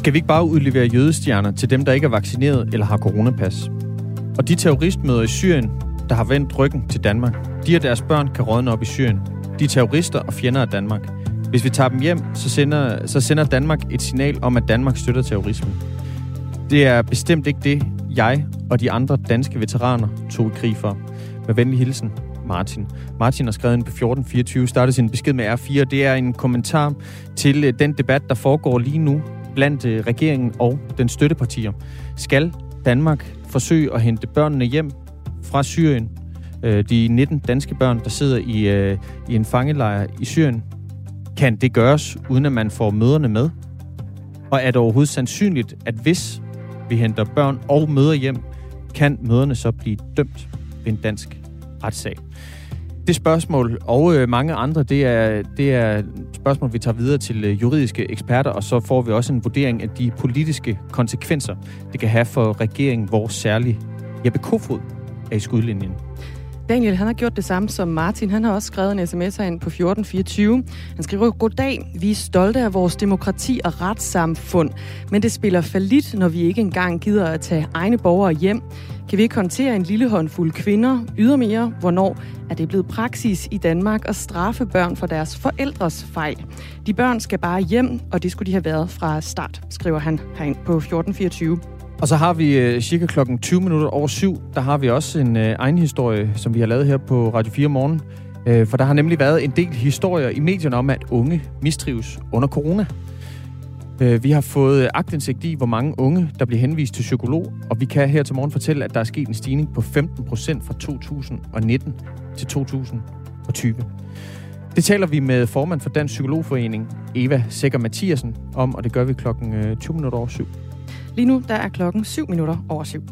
Skal vi ikke bare udlevere jødestjerner til dem, der ikke er vaccineret eller har coronapas? Og de terroristmøder i Syrien, der har vendt ryggen til Danmark, de og deres børn kan rådne op i Syrien. De er terrorister og fjender af Danmark. Hvis vi tager dem hjem, så sender, så sender Danmark et signal om, at Danmark støtter terrorisme. Det er bestemt ikke det, jeg og de andre danske veteraner tog i krig for. Med venlig hilsen, Martin. Martin har skrevet ind på 1424, startede sin besked med R4. Det er en kommentar til øh, den debat, der foregår lige nu blandt øh, regeringen og den støttepartier. Skal Danmark forsøge at hente børnene hjem fra Syrien? Øh, de 19 danske børn, der sidder i, øh, i en fangelejr i Syrien. Kan det gøres, uden at man får møderne med? Og er det overhovedet sandsynligt, at hvis vi henter børn og møder hjem, kan møderne så blive dømt ved en dansk retssag? Det spørgsmål og øh, mange andre, det er, det er spørgsmål, vi tager videre til øh, juridiske eksperter, og så får vi også en vurdering af de politiske konsekvenser, det kan have for regeringen, hvor særlig Jeppe Kofod er i skudlinjen. Daniel, han har gjort det samme som Martin. Han har også skrevet en sms ind på 1424. Han skriver, Goddag, vi er stolte af vores demokrati og retssamfund, men det spiller falit, når vi ikke engang gider at tage egne borgere hjem. Kan vi ikke håndtere en lille håndfuld kvinder ydermere? Hvornår er det blevet praksis i Danmark at straffe børn for deres forældres fejl? De børn skal bare hjem, og det skulle de have været fra start, skriver han herind på 1424. Og så har vi øh, cirka klokken 20 minutter over syv, der har vi også en øh, egen historie, som vi har lavet her på Radio 4 morgen. Øh, for der har nemlig været en del historier i medierne om, at unge mistrives under corona. Øh, vi har fået øh, agtindsigt i, hvor mange unge, der bliver henvist til psykolog, og vi kan her til morgen fortælle, at der er sket en stigning på 15 procent fra 2019 til 2020. Det taler vi med formand for Dansk Psykologforening, Eva Sækker Mathiasen, om, og det gør vi klokken øh, 20 minutter over syv. Lige nu der er klokken 7 minutter over syv.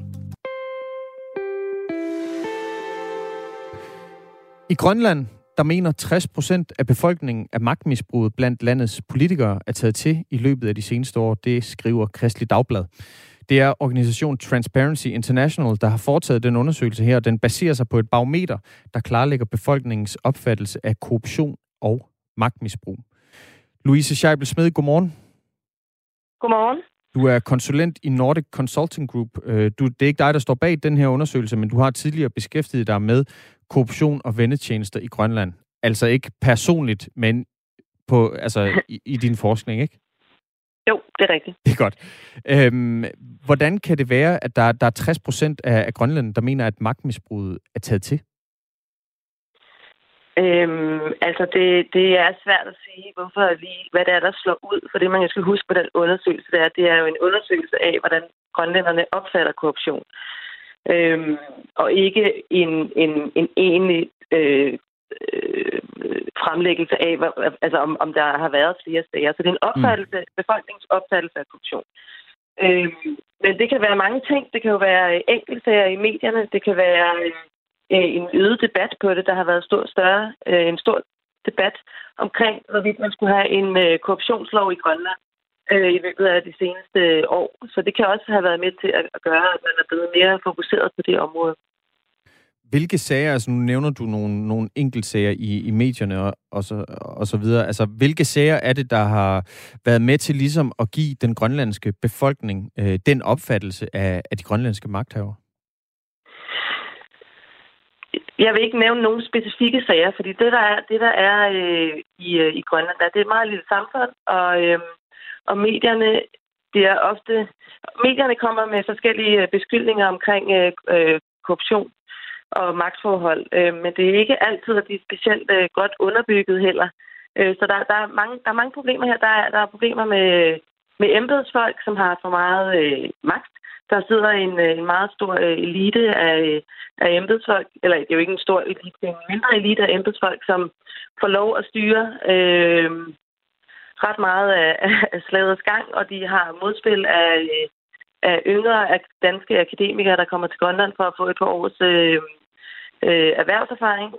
I Grønland, der mener 60 procent af befolkningen, at magtmisbruget blandt landets politikere er taget til i løbet af de seneste år. Det skriver Kristelig Dagblad. Det er organisationen Transparency International, der har foretaget den undersøgelse her. Den baserer sig på et barometer, der klarlægger befolkningens opfattelse af korruption og magtmisbrug. Louise Scheibel Smed, godmorgen. Godmorgen. Du er konsulent i Nordic Consulting Group. Øh, du, det er ikke dig, der står bag den her undersøgelse, men du har tidligere beskæftiget dig med korruption og vendetjenester i Grønland. Altså ikke personligt, men på, altså, i, i din forskning, ikke? Jo, det er rigtigt. Det er godt. Øhm, hvordan kan det være, at der, der er 60 procent af, af Grønland, der mener, at magtmisbruget er taget til? Øhm, altså, det, det er svært at sige, hvorfor lige, hvad det er, der slår ud. For det, man jo skal huske på den undersøgelse, det er, det er jo en undersøgelse af, hvordan grønlænderne opfatter korruption. Øhm, og ikke en, en, en egentlig øh, øh, fremlæggelse af, hvad, altså om, om der har været flere sager. Så det er en opfattelse, mm. befolkningsopfattelse af korruption. Øhm, men det kan være mange ting. Det kan jo være enkeltsager i medierne. Det kan være øh, øh, en øget debat på det. Der har været stor, større, øh, en stor debat omkring, hvorvidt man skulle have en øh, korruptionslov i Grønland øh, i løbet af de seneste år. Så det kan også have været med til at gøre, at man er blevet mere fokuseret på det område. Hvilke sager, altså nu nævner du nogle, nogle enkeltsager i, i medierne og, og, så, og så videre, altså hvilke sager er det, der har været med til ligesom at give den grønlandske befolkning øh, den opfattelse af, af de grønlandske magthavere? Jeg vil ikke nævne nogen specifikke sager, fordi det, der er, det, der er øh, i, øh, i Grønland, der, det er et meget lille samfund, og, øh, og medierne det er ofte... Medierne kommer med forskellige øh, beskyldninger omkring øh, øh, korruption og magtforhold, øh, men det er ikke altid, at de er specielt øh, godt underbygget heller. Øh, så der, der, er mange, der er mange problemer her. Der er, der er problemer med, med embedsfolk, som har for meget øh, magt. Der sidder en, øh, en meget stor øh, elite af, øh, af embedsfolk, eller det er jo ikke en stor elite, det er en mindre elite af embedsfolk, som får lov at styre øh, ret meget af, af slagets gang, og de har modspil af, af yngre af danske akademikere, der kommer til Grønland for at få et par års øh, øh, erhvervserfaring.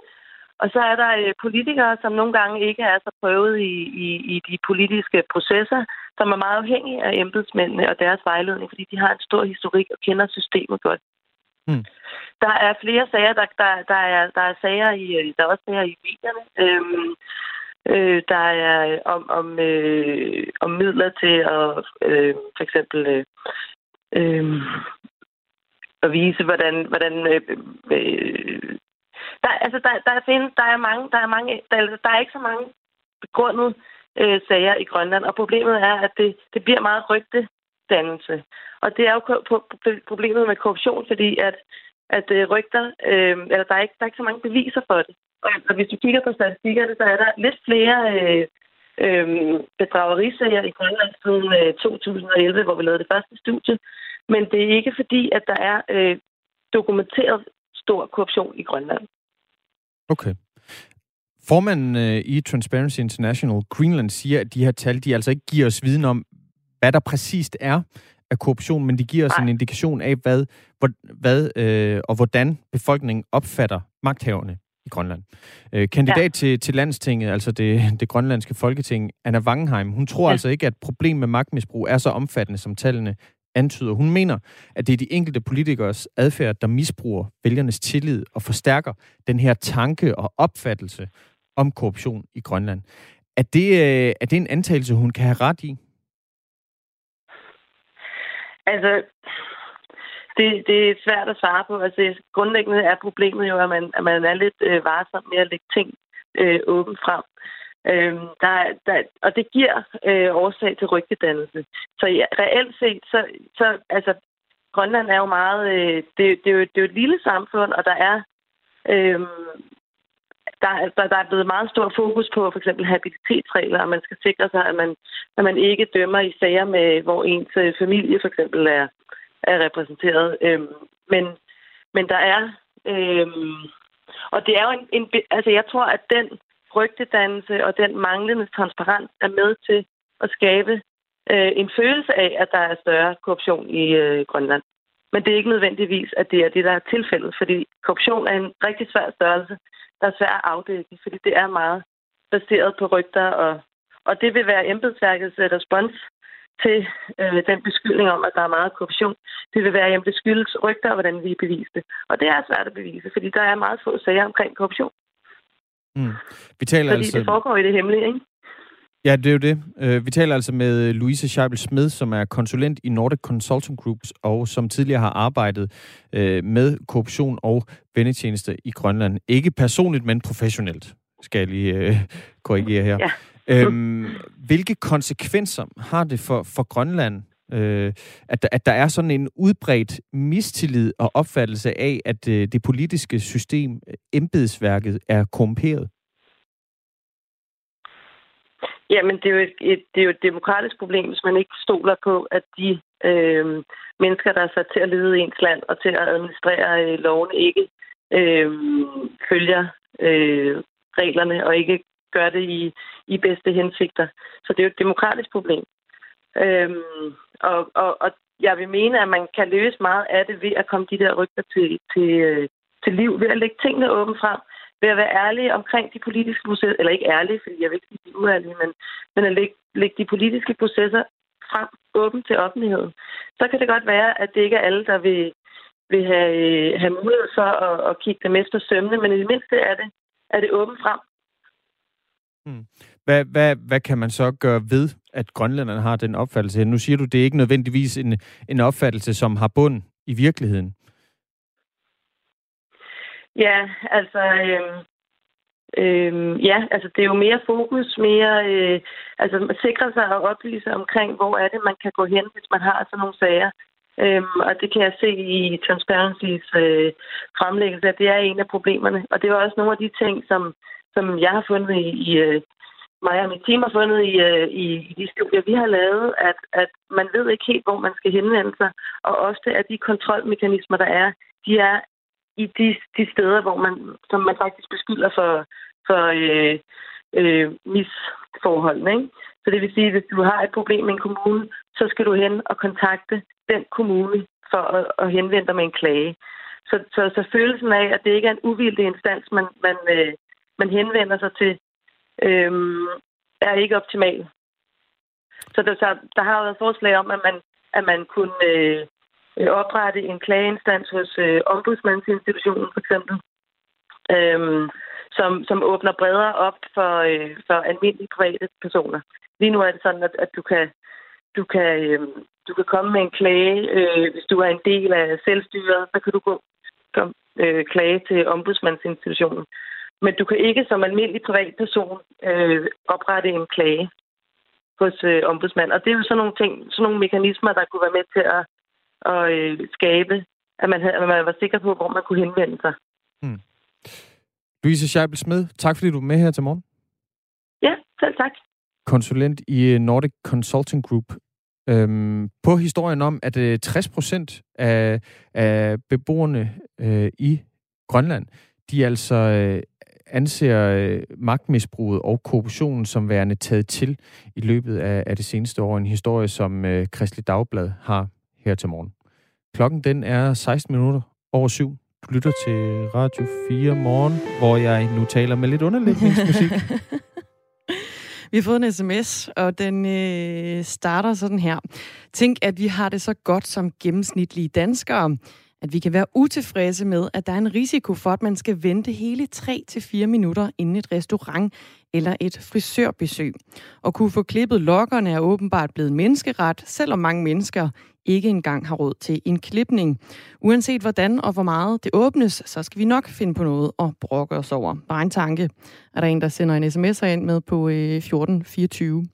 Og så er der øh, politikere, som nogle gange ikke er så prøvet i, i, i de politiske processer, som er meget afhængige af embedsmændene og deres vejledning, fordi de har en stor historik og kender systemet godt. Mm. Der er flere sager, der, der, der, er, der er sager i, der er også sager i medierne. Øhm, Øh, der er om, om, øh, om midler til at øh, for eksempel øh, øh, at vise, hvordan, hvordan øh, øh, der, altså, der, der, findes, der er mange, der er mange, der, altså, der er ikke så mange begrundede øh, sager i Grønland, og problemet er, at det, det bliver meget rygtedannelse. Og det er jo problemet med korruption, fordi at, at øh, rygter, øh, eller der er, ikke, der er ikke så mange beviser for det. Og hvis du kigger på statistikkerne, så er der lidt flere øh, øh, bedragerisager i Grønland siden øh, 2011, hvor vi lavede det første studie. Men det er ikke fordi, at der er øh, dokumenteret stor korruption i Grønland. Okay. Formanden øh, i Transparency International Greenland siger, at de her tal, de altså ikke giver os viden om, hvad der præcist er af korruption, men de giver os Nej. en indikation af, hvad, hvor, hvad øh, og hvordan befolkningen opfatter magthaverne i Grønland. Øh, kandidat ja. til, til landstinget, altså det, det grønlandske folketing, Anna Wangenheim, hun tror ja. altså ikke, at problemet med magtmisbrug er så omfattende, som tallene antyder. Hun mener, at det er de enkelte politikers adfærd, der misbruger vælgernes tillid og forstærker den her tanke og opfattelse om korruption i Grønland. Er det, øh, er det en antagelse, hun kan have ret i? Altså, det, det er svært at svare på. Altså, grundlæggende er problemet jo, at man, at man er lidt øh, varsom med at lægge ting øh, åbent frem. Øhm, der, der, og det giver øh, årsag til rygtedannelse. Så ja, reelt set, så, så altså, Grønland er jo meget... Øh, det, det, er jo, det er jo et lille samfund, og der er... Øh, der, der, der er blevet meget stor fokus på for eksempel habilitetsregler, og man skal sikre sig, at man, at man ikke dømmer i sager, med, hvor ens øh, familie for eksempel er, er repræsenteret. Øh, men, men der er... øh, og det er jo en, en... Altså, jeg tror, at den rygtedannelse og den manglende transparens er med til at skabe øh, en følelse af, at der er større korruption i øh, Grønland. Men det er ikke nødvendigvis, at det er det, der er tilfældet, fordi korruption er en rigtig svær størrelse, der er svær at afdække, fordi det er meget baseret på rygter, og, og det vil være embedsværkets øh, respons til øh, den beskyldning om, at der er meget korruption. Det vil være, at det skyldes rygter, hvordan vi beviser det. Og det er svært at bevise, fordi der er meget få sager omkring korruption. Mm. Vi taler fordi altså... det foregår i det hemmelige, ikke? Ja, det er jo det. Øh, vi taler altså med Louise Scheibel Smed, som er konsulent i Nordic Consulting Groups, og som tidligere har arbejdet øh, med korruption og vendetjeneste i Grønland. Ikke personligt, men professionelt, skal jeg lige øh, korrigere her. Ja. Øhm, hvilke konsekvenser har det for, for Grønland, øh, at, at der er sådan en udbredt mistillid og opfattelse af, at øh, det politiske system, øh, embedsværket, er korrumperet? Jamen, det er, jo et, et, det er jo et demokratisk problem, hvis man ikke stoler på, at de øh, mennesker, der er sat til at lede ens land og til at administrere øh, lovene, ikke øh, følger øh, reglerne og ikke gør det i, i bedste hensigter. Så det er jo et demokratisk problem. Øhm, og, og, og jeg vil mene, at man kan løse meget af det ved at komme de der rygter til, til, øh, til liv, ved at lægge tingene åbent frem, ved at være ærlige omkring de politiske processer, eller ikke ærlige, fordi jeg vil ikke sige, de er uærlige, men, men at lægge, lægge de politiske processer frem åbent til offentligheden. Så kan det godt være, at det ikke er alle, der vil, vil have, øh, have mulighed for at, at kigge dem efter sømne, men i det mindste er det, er det åbent frem. Hmm. Hvad, hvad, hvad kan man så gøre ved, at grønlænderne har den opfattelse? Nu siger du, det er ikke nødvendigvis en, en opfattelse, som har bund i virkeligheden. Ja, altså... Øh, Øhm, ja, altså det er jo mere fokus, mere... Øh, altså man sikrer sig og oplyse omkring, hvor er det, man kan gå hen, hvis man har sådan nogle sager. Øhm, og det kan jeg se i Transparency's øh, fremlæggelse, at det er en af problemerne. Og det var også nogle af de ting, som, som jeg har fundet i, i øh, mig og mit team har fundet i, øh, i, i de studier, vi har lavet, at, at man ved ikke helt, hvor man skal henvende sig. Og ofte er de kontrolmekanismer, der er, de er i de, de steder, hvor man, som man faktisk beskylder for, for øh, øh, misforholdene. Ikke? Så det vil sige, at hvis du har et problem med en kommune, så skal du hen og kontakte den kommune for at, at henvende dig med en klage. Så, så, så følelsen af, at det ikke er en uvildig instans, man, man, øh, man henvender sig til, øh, er ikke optimal. Så der, så der har været forslag om, at man, at man kunne øh, øh oprette en klageinstans hos øh, ombudsmandsinstitutionen for eksempel, øh, som, som åbner bredere op for, øh, for almindelige private personer. Lige nu er det sådan, at, at du kan, du kan, øh, du kan komme med en klage, øh, hvis du er en del af selvstyret, så kan du gå kom, øh, klage til ombudsmandsinstitutionen. Men du kan ikke som almindelig privatperson øh, oprette en klage hos øh, ombudsmand. Og det er jo sådan nogle ting, sådan nogle mekanismer, der kunne være med til at, at øh, skabe, at man, havde, at man var sikker på, hvor man kunne henvende sig. Hmm. Louise Scheibel Smed, tak fordi du er med her til morgen. Ja, selv tak. Konsulent i øh, Nordic Consulting Group. Øhm, på historien om, at øh, 60 procent af, af beboerne øh, i Grønland, de altså øh, anser øh, magtmisbruget og korruptionen som værende taget til i løbet af, af det seneste år. En historie, som øh, Kristelig Dagblad har her til morgen. Klokken den er 16 minutter over syv. Du lytter til Radio 4 morgen, hvor jeg nu taler med lidt underlægningsmusik. Vi har fået en sms, og den øh, starter sådan her. Tænk, at vi har det så godt som gennemsnitlige danskere at vi kan være utilfredse med, at der er en risiko for, at man skal vente hele 3-4 minutter inden et restaurant eller et frisørbesøg. Og kunne få klippet lokkerne er åbenbart blevet menneskeret, selvom mange mennesker ikke engang har råd til en klipning. Uanset hvordan og hvor meget det åbnes, så skal vi nok finde på noget at brokke os over. Bare en tanke. Er der en, der sender en sms ind med på øh, 1424.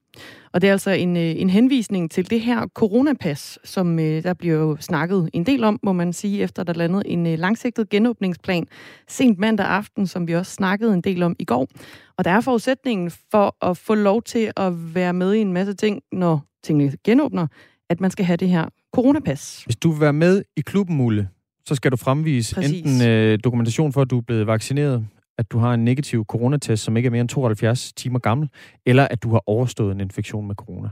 Og det er altså en, øh, en henvisning til det her coronapas, som øh, der bliver jo snakket en del om, må man sige, efter der landede en langsigtet genåbningsplan sent mandag aften, som vi også snakkede en del om i går. Og der er forudsætningen for at få lov til at være med i en masse ting, når tingene genåbner, at man skal have det her coronapas. Hvis du vil være med i klubben, Mulle, så skal du fremvise Præcis. enten øh, dokumentation for, at du er blevet vaccineret, at du har en negativ coronatest, som ikke er mere end 72 timer gammel, eller at du har overstået en infektion med corona.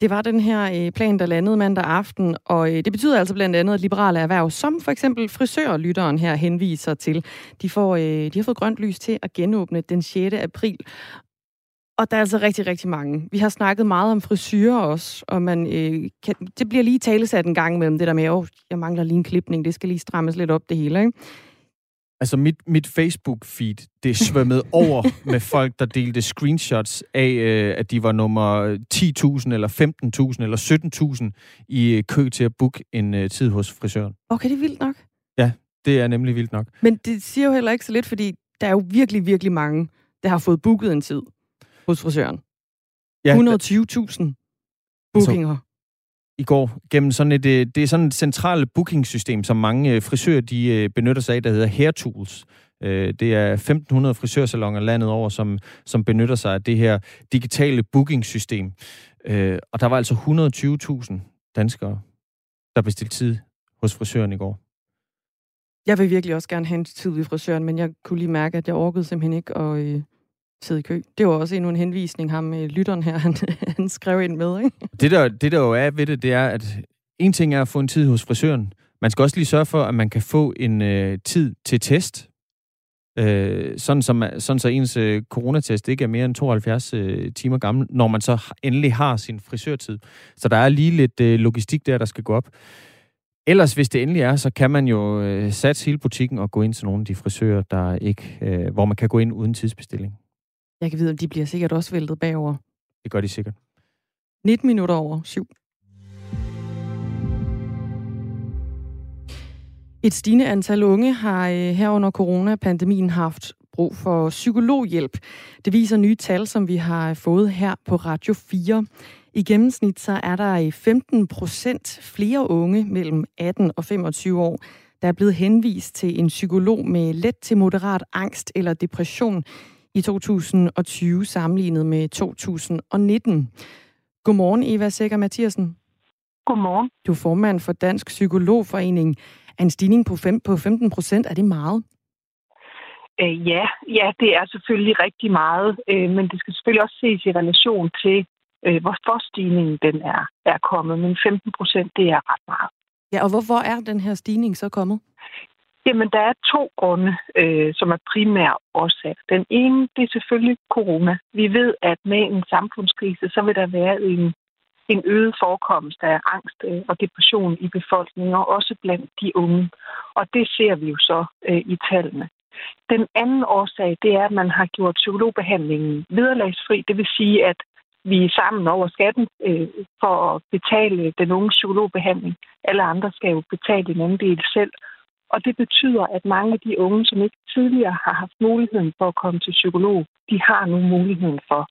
Det var den her øh, plan, der landede mandag aften, og øh, det betyder altså blandt andet, at liberale erhverv, som for eksempel frisørlytteren her henviser til, de, får, øh, de har fået grønt lys til at genåbne den 6. april. Og der er altså rigtig, rigtig mange. Vi har snakket meget om frisyrer også, og man, øh, kan, det bliver lige talesat en gang imellem, det der med, at jeg mangler lige en klipning, det skal lige strammes lidt op det hele. Ikke? Altså, mit, mit Facebook-feed, det svømmede over med folk, der delte screenshots af, øh, at de var nummer 10.000, eller 15.000, eller 17.000 i øh, kø til at booke en øh, tid hos frisøren. Okay, det er vildt nok. Ja, det er nemlig vildt nok. Men det siger jo heller ikke så lidt, fordi der er jo virkelig, virkelig mange, der har fået booket en tid hos frisøren. Ja, 120.000 bookinger. Altså, i går gennem sådan et, øh, det er sådan et centralt bookingsystem, som mange øh, frisører de øh, benytter sig af, der hedder Hair Tools. Det er 1.500 frisørsalonger landet over, som, som benytter sig af det her digitale bookingsystem. Og der var altså 120.000 danskere, der bestilte tid hos frisøren i går. Jeg vil virkelig også gerne have en tid ved frisøren, men jeg kunne lige mærke, at jeg orkede simpelthen ikke at, sidde i kø. Det var også endnu en henvisning, ham med lytteren her, han, han skrev ind med. Ikke? Det, der, det der jo er ved det, det er, at en ting er at få en tid hos frisøren. Man skal også lige sørge for, at man kan få en øh, tid til test. Øh, sådan, som, sådan så ens øh, coronatest ikke er mere end 72 øh, timer gammel, når man så endelig har sin frisørtid. Så der er lige lidt øh, logistik der, der skal gå op. Ellers, hvis det endelig er, så kan man jo øh, satse hele butikken og gå ind til nogle af de frisører, der ikke, øh, hvor man kan gå ind uden tidsbestilling. Jeg kan vide, om de bliver sikkert også væltet bagover. Det gør de sikkert. 19 minutter over syv. Et stigende antal unge har øh, her under coronapandemien haft brug for psykologhjælp. Det viser nye tal, som vi har fået her på Radio 4. I gennemsnit så er der 15 procent flere unge mellem 18 og 25 år, der er blevet henvist til en psykolog med let til moderat angst eller depression i 2020 sammenlignet med 2019. Godmorgen, Eva Sækker Mathiasen. Godmorgen. Du er formand for Dansk Psykologforening. Er en stigning på, 5, på 15 procent, er det meget? Øh, ja, ja, det er selvfølgelig rigtig meget, øh, men det skal selvfølgelig også ses i relation til, øh, hvorfor stigningen den er, er kommet. Men 15 procent, det er ret meget. Ja, og hvorfor er den her stigning så kommet? Jamen, der er to grunde, øh, som er primære årsag. Den ene, det er selvfølgelig corona. Vi ved, at med en samfundskrise, så vil der være en, en øget forekomst af angst øh, og depression i befolkningen, og også blandt de unge. Og det ser vi jo så øh, i tallene. Den anden årsag, det er, at man har gjort psykologbehandlingen vederlagsfri. Det vil sige, at vi er sammen over skatten øh, for at betale den unge psykologbehandling. Alle andre skal jo betale en anden del selv. Og det betyder, at mange af de unge, som ikke tidligere har haft muligheden for at komme til psykolog, de har nu muligheden for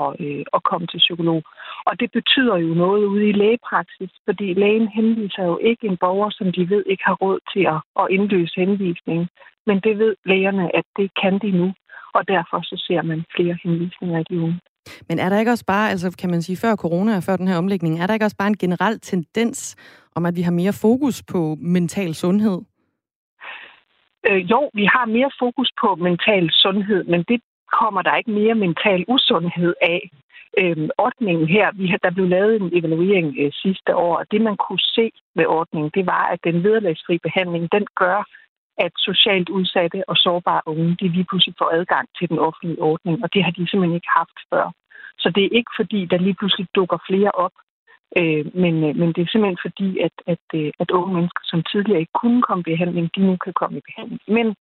at, øh, at komme til psykolog. Og det betyder jo noget ude i lægepraksis, fordi lægen henviser jo ikke en borger, som de ved ikke har råd til at, at indløse henvisningen. Men det ved lægerne, at det kan de nu, og derfor så ser man flere henvisninger i de unge. Men er der ikke også bare, altså kan man sige, før corona og før den her omlægning, er der ikke også bare en generel tendens om, at vi har mere fokus på mental sundhed? Øh, jo, vi har mere fokus på mental sundhed, men det kommer der ikke mere mental usundhed af. Øh, ordningen her, vi har, der blev lavet en evaluering øh, sidste år, og det man kunne se med ordningen, det var, at den vederlagsfri behandling, den gør, at socialt udsatte og sårbare unge, de lige pludselig får adgang til den offentlige ordning, og det har de simpelthen ikke haft før. Så det er ikke fordi, der lige pludselig dukker flere op, øh, men, øh, men det er simpelthen fordi, at, at, øh, at unge mennesker, som tidligere ikke kunne komme i behandling, de nu kan komme i behandling. Men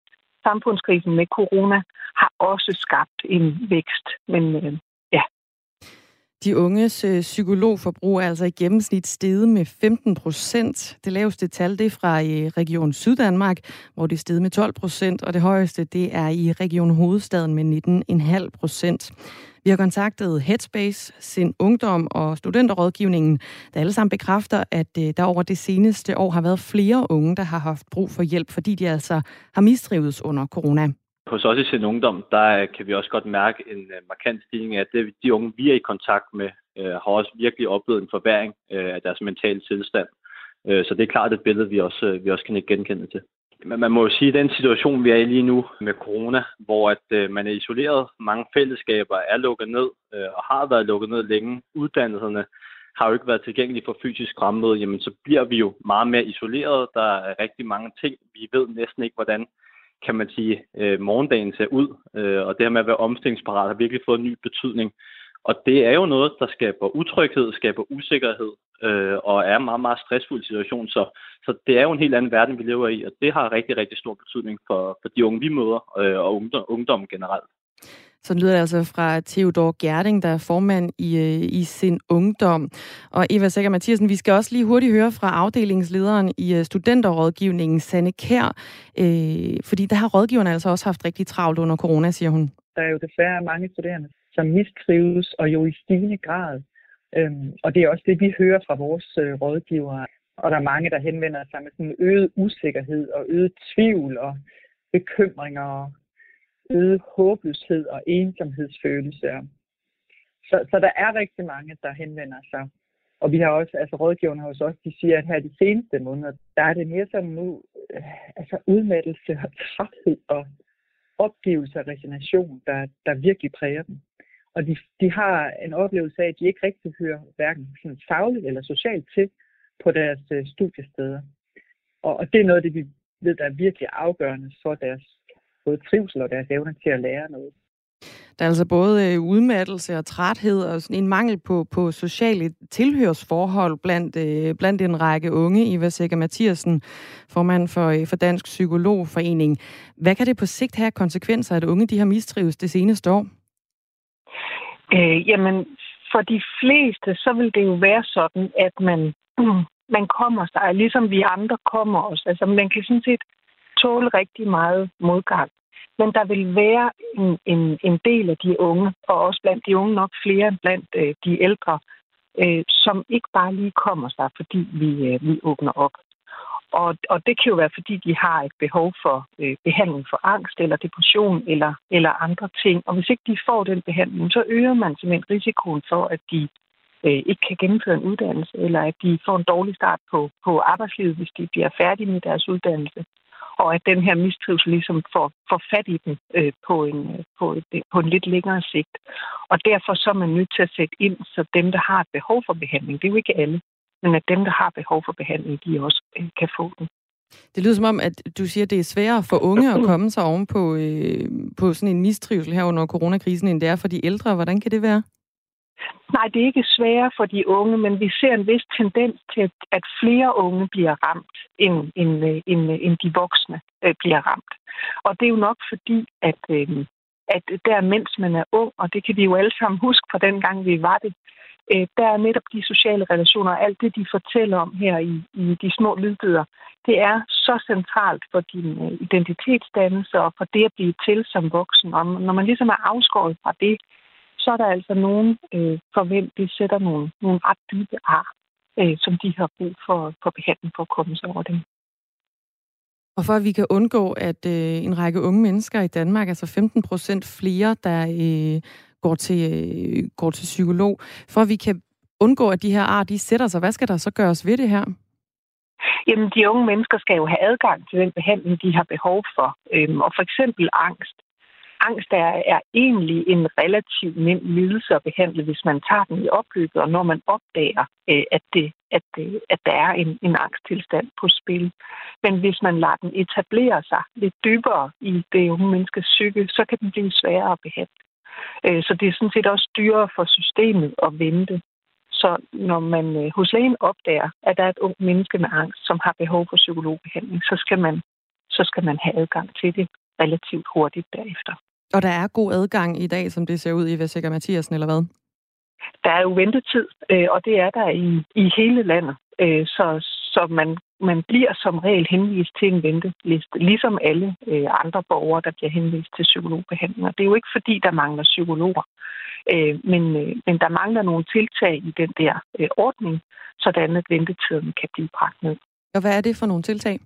samfundskrisen med corona har også skabt en vækst. Men øh. De unges øh, psykologforbrug er altså i gennemsnit steget med 15 procent. Det laveste tal det er fra i øh, Region Syddanmark, hvor det er steget med 12 procent, og det højeste det er i Region Hovedstaden med 19,5 procent. Vi har kontaktet Headspace, Sind Ungdom og Studenterrådgivningen, der alle sammen bekræfter, at øh, der over det seneste år har været flere unge, der har haft brug for hjælp, fordi de altså har mistrives under corona. Hos os i Sin Ungdom, der kan vi også godt mærke en øh, markant stigning af, at de unge, vi er i kontakt med, øh, har også virkelig oplevet en forværing øh, af deres mentale tilstand. Så det er klart et billede, vi også, vi også kan genkende til. Men man må jo sige, at den situation, vi er i lige nu med corona, hvor at øh, man er isoleret, mange fællesskaber er lukket ned øh, og har været lukket ned længe, uddannelserne har jo ikke været tilgængelige for fysisk fremmøde, jamen så bliver vi jo meget mere isoleret. Der er rigtig mange ting. Vi ved næsten ikke, hvordan kan man sige, øh, morgendagen ser ud. Øh, og det her med at være omstillingsparat har virkelig fået en ny betydning. Og det er jo noget, der skaber utryghed, skaber usikkerhed, øh, og er en meget, meget stressfuld situation. Så, så det er jo en helt anden verden, vi lever i, og det har rigtig, rigtig stor betydning for, for de unge, vi møder, øh, og ungdom, ungdom generelt. Så lyder det altså fra Theodor Gerding, der er formand i, øh, i sin ungdom. Og Eva Sækker Mathiasen, vi skal også lige hurtigt høre fra afdelingslederen i øh, studenterrådgivningen, Sanne Kær, øh, fordi der har rådgiverne altså også haft rigtig travlt under corona, siger hun. Der er jo desværre mange studerende, som mistrives, og jo i stigende grad. Øhm, og det er også det, vi hører fra vores øh, rådgivere. Og der er mange, der henvender sig med sådan øget usikkerhed og øget tvivl og bekymringer og øget håbløshed og ensomhedsfølelse. Så, så der er rigtig mange, der henvender sig. Og vi har også, altså rådgiverne hos os, de siger, at her de seneste måneder, der er det mere sådan nu, øh, altså udmattelse og træthed og opgivelse og resignation, der, der virkelig præger dem. Og de, de har en oplevelse af, at de ikke rigtig hører hverken sådan fagligt eller socialt til på deres øh, studiesteder. Og, og det er noget af det, vi ved, der er virkelig afgørende for deres både trivsel og deres evne til at lære noget. Der er altså både øh, udmattelse og træthed og sådan en mangel på, på sociale tilhørsforhold blandt, øh, blandt en række unge. Eva Sækker Mathiasen, formand for, øh, for Dansk Psykologforening. Hvad kan det på sigt have konsekvenser, at unge de har mistrives det seneste år? Øh, jamen, for de fleste, så vil det jo være sådan, at man, man kommer sig, ligesom vi andre kommer os. Altså, man kan sådan set tåle rigtig meget modgang. Men der vil være en, en, en del af de unge, og også blandt de unge nok flere end blandt øh, de ældre, øh, som ikke bare lige kommer sig, fordi vi, øh, vi åbner op. Og, og det kan jo være, fordi de har et behov for øh, behandling for angst eller depression eller, eller andre ting. Og hvis ikke de får den behandling, så øger man simpelthen risikoen for, at de øh, ikke kan gennemføre en uddannelse, eller at de får en dårlig start på, på arbejdslivet, hvis de bliver færdige med deres uddannelse. Og at den her mistrivsel ligesom får, får fat i dem øh, på, en, på, et, på en lidt længere sigt. Og derfor så er man nødt til at sætte ind, så dem, der har et behov for behandling, det er jo ikke alle, men at dem, der har behov for behandling, de også øh, kan få den. Det lyder som om, at du siger, at det er sværere for unge at komme sig oven på, øh, på sådan en mistrivsel her under coronakrisen, end det er for de ældre. Hvordan kan det være? Nej, det er ikke sværere for de unge, men vi ser en vis tendens til, at flere unge bliver ramt, end, end, øh, end, øh, end de voksne øh, bliver ramt. Og det er jo nok fordi, at, at der mens man er ung, og det kan vi jo alle sammen huske fra den gang, vi var det, der er netop de sociale relationer, og alt det, de fortæller om her i, i de små lydbøger, det er så centralt for din identitetsdannelse og for det at blive til som voksen. Og når man ligesom er afskåret fra det, så er der altså nogen, øh, for hvem det sætter nogle, nogle ret dybe ar, øh, som de har brug for, for behandling for at komme sig over dem. Og for at vi kan undgå, at øh, en række unge mennesker i Danmark, altså 15 procent flere, der øh, går, til, øh, går til psykolog, for at vi kan undgå, at de her ar, de sætter sig, hvad skal der så gøres ved det her? Jamen, de unge mennesker skal jo have adgang til den behandling, de har behov for. Øhm, og for eksempel angst angst er, er egentlig en relativt nem lidelse at behandle, hvis man tager den i opløbet, og når man opdager, øh, at, det, at, det, at der er en, en angsttilstand på spil. Men hvis man lader den etablere sig lidt dybere i det unge menneskes psyke, så kan den blive sværere at behandle. Øh, så det er sådan set også dyrere for systemet at vente. Så når man øh, hos lægen opdager, at der er et ung menneske med angst, som har behov for psykologbehandling, så skal man, så skal man have adgang til det relativt hurtigt derefter. Og der er god adgang i dag, som det ser ud i Vesikker Mathiasen, eller hvad? Der er jo ventetid, øh, og det er der i, i hele landet. Øh, så så man, man bliver som regel henvist til en venteliste, ligesom alle øh, andre borgere, der bliver henvist til psykologbehandling. Og det er jo ikke fordi, der mangler psykologer, men, men der mangler nogle tiltag i den der ordning, sådan at ventetiden kan blive bragt ned. Og hvad er det for nogle tiltag?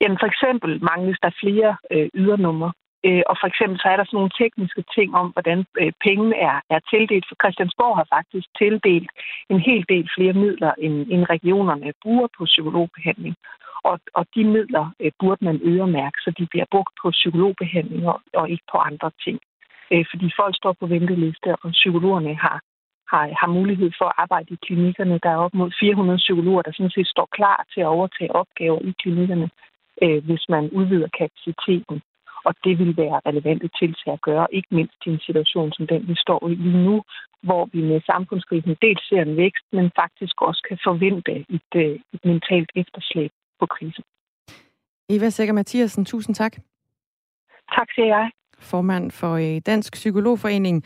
Jamen for eksempel mangles der flere øh, ydernumre. Øh, og for eksempel så er der sådan nogle tekniske ting om, hvordan øh, pengene er, er tildelt. For Christiansborg har faktisk tildelt en hel del flere midler, end, end regionerne bruger på psykologbehandling. Og, og de midler øh, burde man øremærke, så de bliver brugt på psykologbehandling og, og ikke på andre ting. Øh, fordi folk står på venteliste, og psykologerne har, har, har mulighed for at arbejde i klinikkerne. Der er op mod 400 psykologer, der sådan set står klar til at overtage opgaver i klinikkerne, øh, hvis man udvider kapaciteten. Og det vil være relevante tiltag at gøre, ikke mindst i en situation som den, vi står i lige nu, hvor vi med samfundskrisen dels ser en vækst, men faktisk også kan forvente et, øh, et mentalt efterslæb på krisen. Eva Sækker Mathiasen, tusind tak. Tak siger jeg formand for øh, Dansk Psykologforening,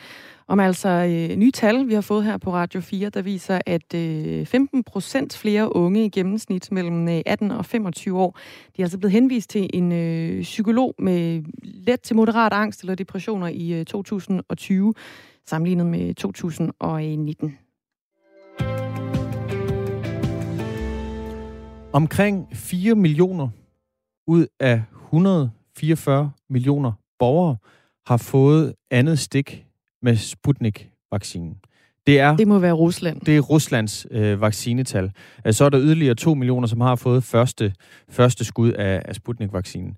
om altså øh, nye tal, vi har fået her på Radio 4, der viser, at øh, 15 procent flere unge i gennemsnit mellem øh, 18 og 25 år, de er altså blevet henvist til en øh, psykolog med let til moderat angst eller depressioner i øh, 2020, sammenlignet med 2019. Omkring 4 millioner ud af 144 millioner borgere har fået andet stik med Sputnik-vaccinen. Det, er, det må være Rusland. Det er Ruslands øh, vaccinetal. Øh, så er der yderligere 2 millioner, som har fået første, første skud af, af Sputnik-vaccinen.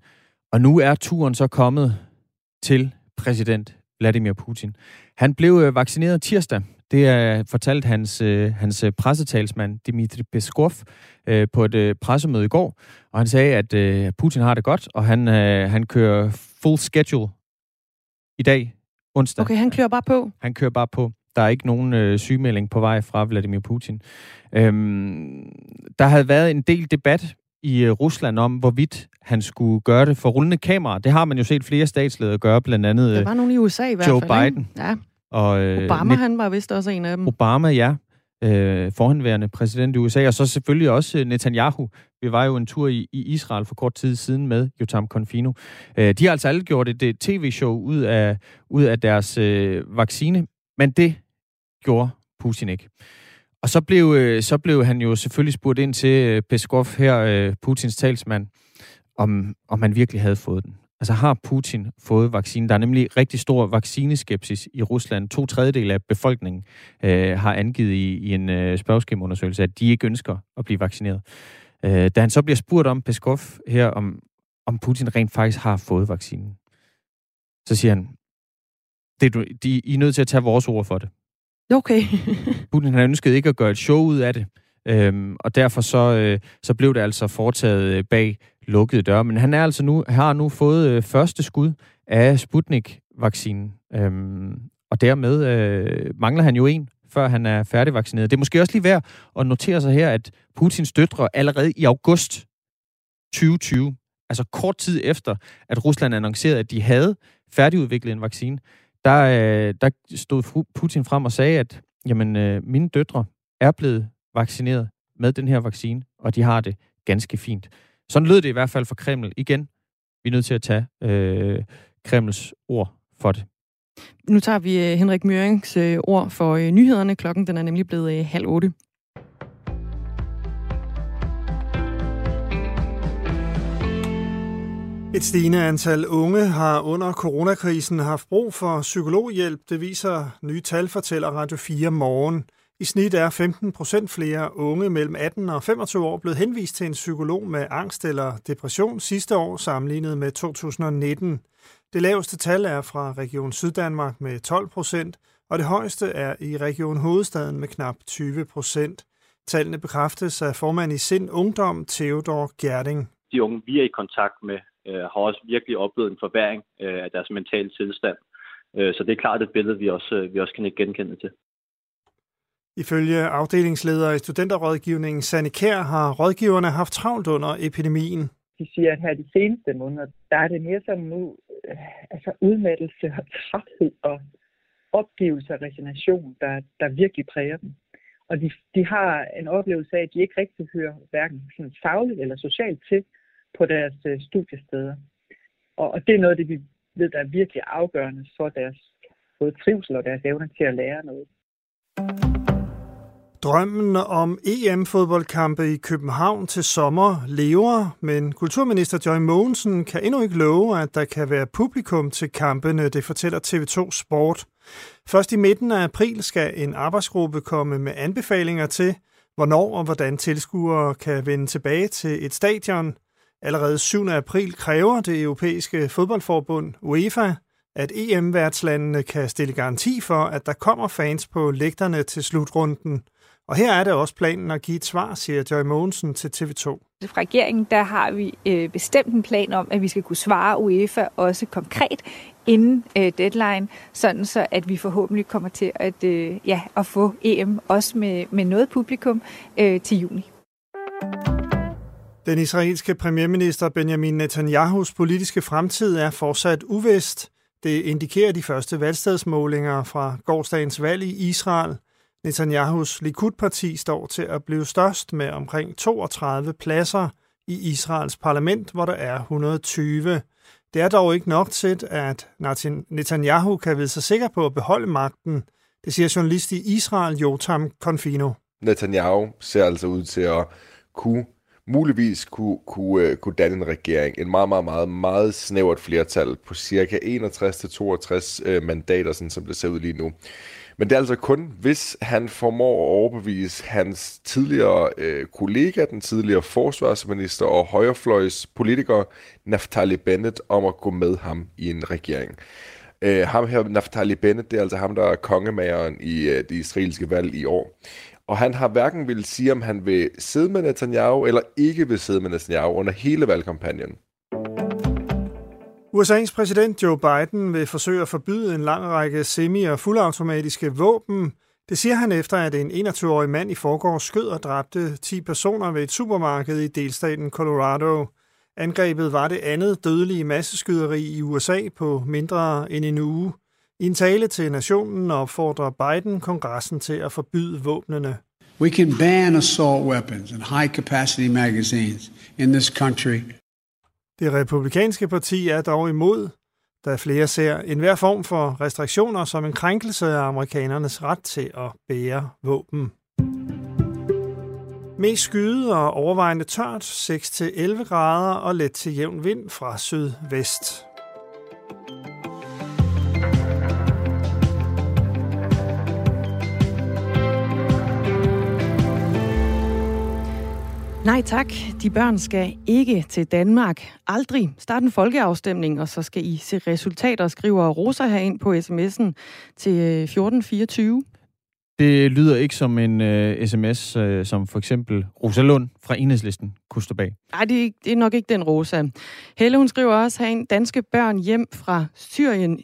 Og nu er turen så kommet til præsident Vladimir Putin. Han blev øh, vaccineret tirsdag. Det er fortalt hans, øh, hans pressetalsmand Dmitri Peskov på et pressemøde i går. Og han sagde, at Putin har det godt, og han, han kører full schedule i dag, onsdag. Okay, han kører bare på? Han kører bare på. Der er ikke nogen øh, sygemelding på vej fra Vladimir Putin. Øhm, der havde været en del debat i øh, Rusland om, hvorvidt han skulle gøre det for rullende kamera. Det har man jo set flere statsledere gøre, blandt andet Der var nogen i USA i hvert Joe fald. Biden. Ikke? Ja. Og, øh, Obama, han var vist også en af dem. Obama, ja. Øh, forhenværende præsident i USA, og så selvfølgelig også øh, Netanyahu. Vi var jo en tur i, i Israel for kort tid siden med Jotam Confino. Øh, de har altså alle gjort et, et tv-show ud af, ud af deres øh, vaccine, men det gjorde Putin ikke. Og så blev, øh, så blev han jo selvfølgelig spurgt ind til øh, Peskov her, øh, Putins talsmand, om, om han virkelig havde fået den. Altså har Putin fået vaccinen? Der er nemlig rigtig stor vaccineskepsis i Rusland. To tredjedel af befolkningen øh, har angivet i, i en øh, spørgeskemaundersøgelse, at de ikke ønsker at blive vaccineret. Øh, da han så bliver spurgt om Peskov her, om, om Putin rent faktisk har fået vaccinen, så siger han, det, er, de, I er nødt til at tage vores ord for det. Okay. Putin han ønskede ikke at gøre et show ud af det, øhm, og derfor så, øh, så blev det altså foretaget øh, bag lukkede døre. Men han er altså nu, har nu fået øh, første skud af Sputnik-vaccinen. Øhm, og dermed øh, mangler han jo en, før han er færdigvaccineret. Det er måske også lige værd at notere sig her, at Putins døtre allerede i august 2020, altså kort tid efter, at Rusland annoncerede, at de havde færdigudviklet en vaccine, der, øh, der stod Putin frem og sagde, at jamen, øh, mine døtre er blevet vaccineret med den her vaccine, og de har det ganske fint. Sådan lød det i hvert fald for Kreml. Igen, vi er nødt til at tage øh, Kremls ord for det. Nu tager vi øh, Henrik Mørings øh, ord for øh, nyhederne. Klokken den er nemlig blevet halv otte. Et stigende antal unge har under coronakrisen haft brug for psykologhjælp. Det viser nye tal, fortæller Radio 4 morgen. I snit er 15 procent flere unge mellem 18 og 25 år blevet henvist til en psykolog med angst eller depression sidste år sammenlignet med 2019. Det laveste tal er fra Region Syddanmark med 12 procent, og det højeste er i Region Hovedstaden med knap 20 procent. Tallene bekræftes af formand i Sind Ungdom, Theodor Gerding. De unge, vi er i kontakt med, øh, har også virkelig oplevet en forværing øh, af deres mentale tilstand. Øh, så det er klart et billede, vi også, vi også kan genkende til. Ifølge afdelingsleder i studenterrådgivningen Sanne Kær har rådgiverne haft travlt under epidemien. De siger, at her de seneste måneder, der er det mere sådan nu, øh, altså udmattelse og træthed og opgivelse og resignation, der, der virkelig præger dem. Og de, de har en oplevelse af, at de ikke rigtig hører hverken sådan fagligt eller socialt til på deres øh, studiesteder. Og, og det er noget af det, vi ved, der er virkelig afgørende for deres både trivsel og deres evne til at lære noget. Drømmen om EM-fodboldkampe i København til sommer lever, men kulturminister Joy Mogensen kan endnu ikke love, at der kan være publikum til kampene, det fortæller TV2 Sport. Først i midten af april skal en arbejdsgruppe komme med anbefalinger til, hvornår og hvordan tilskuere kan vende tilbage til et stadion. Allerede 7. april kræver det europæiske fodboldforbund UEFA, at EM-værtslandene kan stille garanti for, at der kommer fans på lægterne til slutrunden – og her er det også planen at give et svar, siger Joy Mogensen til TV2. Fra regeringen der har vi øh, bestemt en plan om, at vi skal kunne svare UEFA også konkret inden øh, deadline, sådan så at vi forhåbentlig kommer til at, øh, ja, at få EM også med, med noget publikum øh, til juni. Den israelske premierminister Benjamin Netanyahus politiske fremtid er fortsat uvist. Det indikerer de første valgstedsmålinger fra gårdsdagens valg i Israel – Netanyahus Likud-parti står til at blive størst med omkring 32 pladser i Israels parlament, hvor der er 120. Det er dog ikke nok til, at Netanyahu kan vide sig sikker på at beholde magten. Det siger journalist i Israel, Jotam Confino. Netanyahu ser altså ud til at kunne muligvis kunne, kunne, øh, kunne danne en regering. En meget, meget, meget, meget snævert flertal på cirka 61-62 øh, mandater, sådan som det ser ud lige nu. Men det er altså kun, hvis han formår at overbevise hans tidligere øh, kollega, den tidligere forsvarsminister og højrefløjs politiker, Naftali Bennett, om at gå med ham i en regering. Øh, ham her, Naftali Bennett, det er altså ham, der er kongemageren i øh, det israelske valg i år. Og han har hverken vil sige, om han vil sidde med Netanyahu, eller ikke vil sidde med Netanyahu under hele valgkampagnen. USA's præsident Joe Biden vil forsøge at forbyde en lang række semi- og fuldautomatiske våben. Det siger han efter, at en 21-årig mand i forgår skød og dræbte 10 personer ved et supermarked i delstaten Colorado. Angrebet var det andet dødelige masseskyderi i USA på mindre end en uge. I en tale til nationen opfordrer Biden kongressen til at forbyde våbnene. We can ban assault weapons and high capacity magazines in this country det republikanske parti er dog imod, da flere ser enhver form for restriktioner som en krænkelse af amerikanernes ret til at bære våben. Mest skyde og overvejende tørt, 6-11 grader og let til jævn vind fra sydvest. Nej tak, de børn skal ikke til Danmark. Aldrig. Start en folkeafstemning, og så skal I se resultater, skriver Rosa herind på sms'en til 1424. Øh, det lyder ikke som en uh, sms, uh, som for eksempel Rosa Lund fra Enhedslisten kunne stå bag. Nej, det, det er nok ikke den Rosa. Helle, hun skriver også en danske børn hjem fra Syrien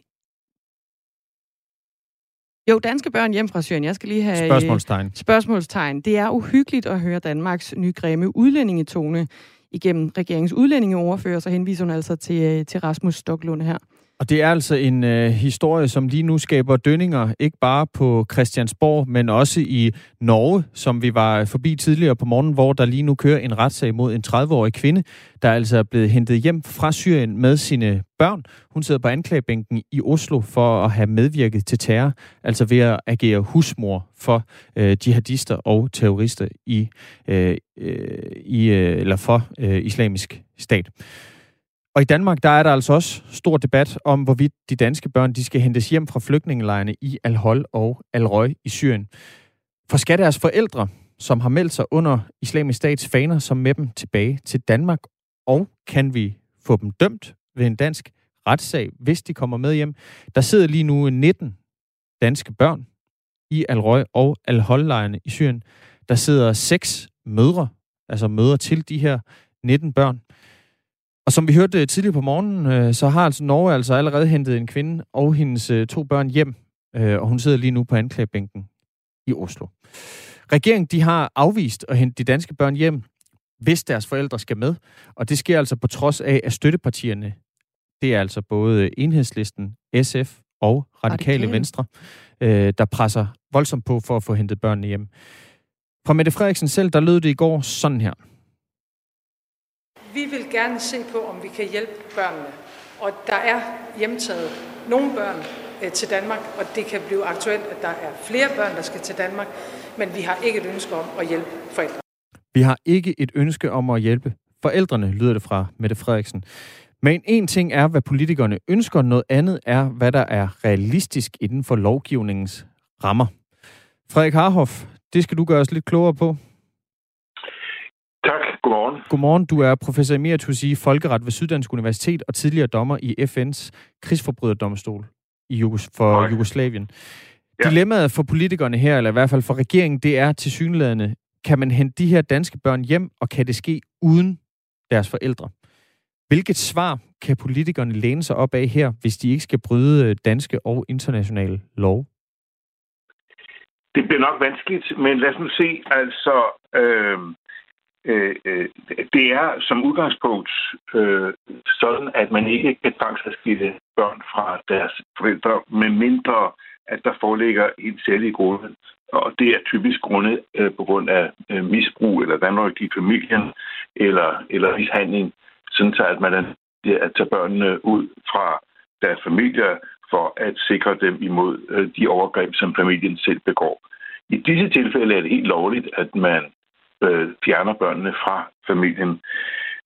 jo, danske børn hjem fra Syrien. Jeg skal lige have... Spørgsmålstegn. Spørgsmålstegn. Det er uhyggeligt at høre Danmarks nye grimme udlændingetone. igennem regeringens udlændingeoverfører, så henviser hun altså til, øh, til Rasmus Stoklund her. Og det er altså en øh, historie, som lige nu skaber dønninger, ikke bare på Christiansborg, men også i Norge, som vi var forbi tidligere på morgen, hvor der lige nu kører en retssag mod en 30-årig kvinde, der er altså er blevet hentet hjem fra Syrien med sine børn. Hun sidder på anklagebænken i Oslo for at have medvirket til terror, altså ved at agere husmor for øh, jihadister og terrorister i, øh, øh, i øh, eller for øh, islamisk stat. Og i Danmark, der er der altså også stor debat om, hvorvidt de danske børn de skal hentes hjem fra flygtningelejrene i Al-Hol og Al-Roy i Syrien. For skal deres forældre, som har meldt sig under islamisk stats faner, som med dem tilbage til Danmark? Og kan vi få dem dømt ved en dansk retssag, hvis de kommer med hjem? Der sidder lige nu 19 danske børn i Al-Roy og Al-Hol-lejrene i Syrien. Der sidder seks mødre, altså mødre til de her 19 børn. Og som vi hørte tidligere på morgenen, øh, så har altså Norge altså allerede hentet en kvinde og hendes øh, to børn hjem, øh, og hun sidder lige nu på anklagebænken i Oslo. Regeringen de har afvist at hente de danske børn hjem, hvis deres forældre skal med, og det sker altså på trods af, at støttepartierne, det er altså både Enhedslisten, SF og Radikale, Radikale. Venstre, der presser voldsomt på for at få hentet børnene hjem. Fra Mette Frederiksen selv, der lød det i går sådan her. Vi vil gerne se på, om vi kan hjælpe børnene. Og der er hjemtaget nogle børn øh, til Danmark, og det kan blive aktuelt, at der er flere børn, der skal til Danmark, men vi har ikke et ønske om at hjælpe forældre. Vi har ikke et ønske om at hjælpe forældrene, lyder det fra Mette Frederiksen. Men en ting er, hvad politikerne ønsker, noget andet er, hvad der er realistisk inden for lovgivningens rammer. Frederik Harhoff, det skal du gøre os lidt klogere på. Godmorgen. Godmorgen. Du er professor emeritus i folkeret ved Syddansk Universitet og tidligere dommer i FN's krigsforbryderdomstol i Jugos- for okay. Jugoslavien. Ja. Dilemmaet for politikerne her, eller i hvert fald for regeringen, det er til synlædende, kan man hente de her danske børn hjem, og kan det ske uden deres forældre? Hvilket svar kan politikerne læne sig op af her, hvis de ikke skal bryde danske og internationale lov? Det bliver nok vanskeligt, men lad os nu se. Altså, øh, Øh, øh, det er som udgangspunkt øh, sådan, at man ikke kan tvangsadskille børn fra deres forældre, med mindre at der foreligger en særlig grunde. Og det er typisk grunde øh, på grund af øh, misbrug eller vandryk i familien eller, eller mishandling, sådan så at man er at tage børnene ud fra deres familier for at sikre dem imod øh, de overgreb, som familien selv begår. I disse tilfælde er det helt lovligt, at man øh, fjerner børnene fra familien.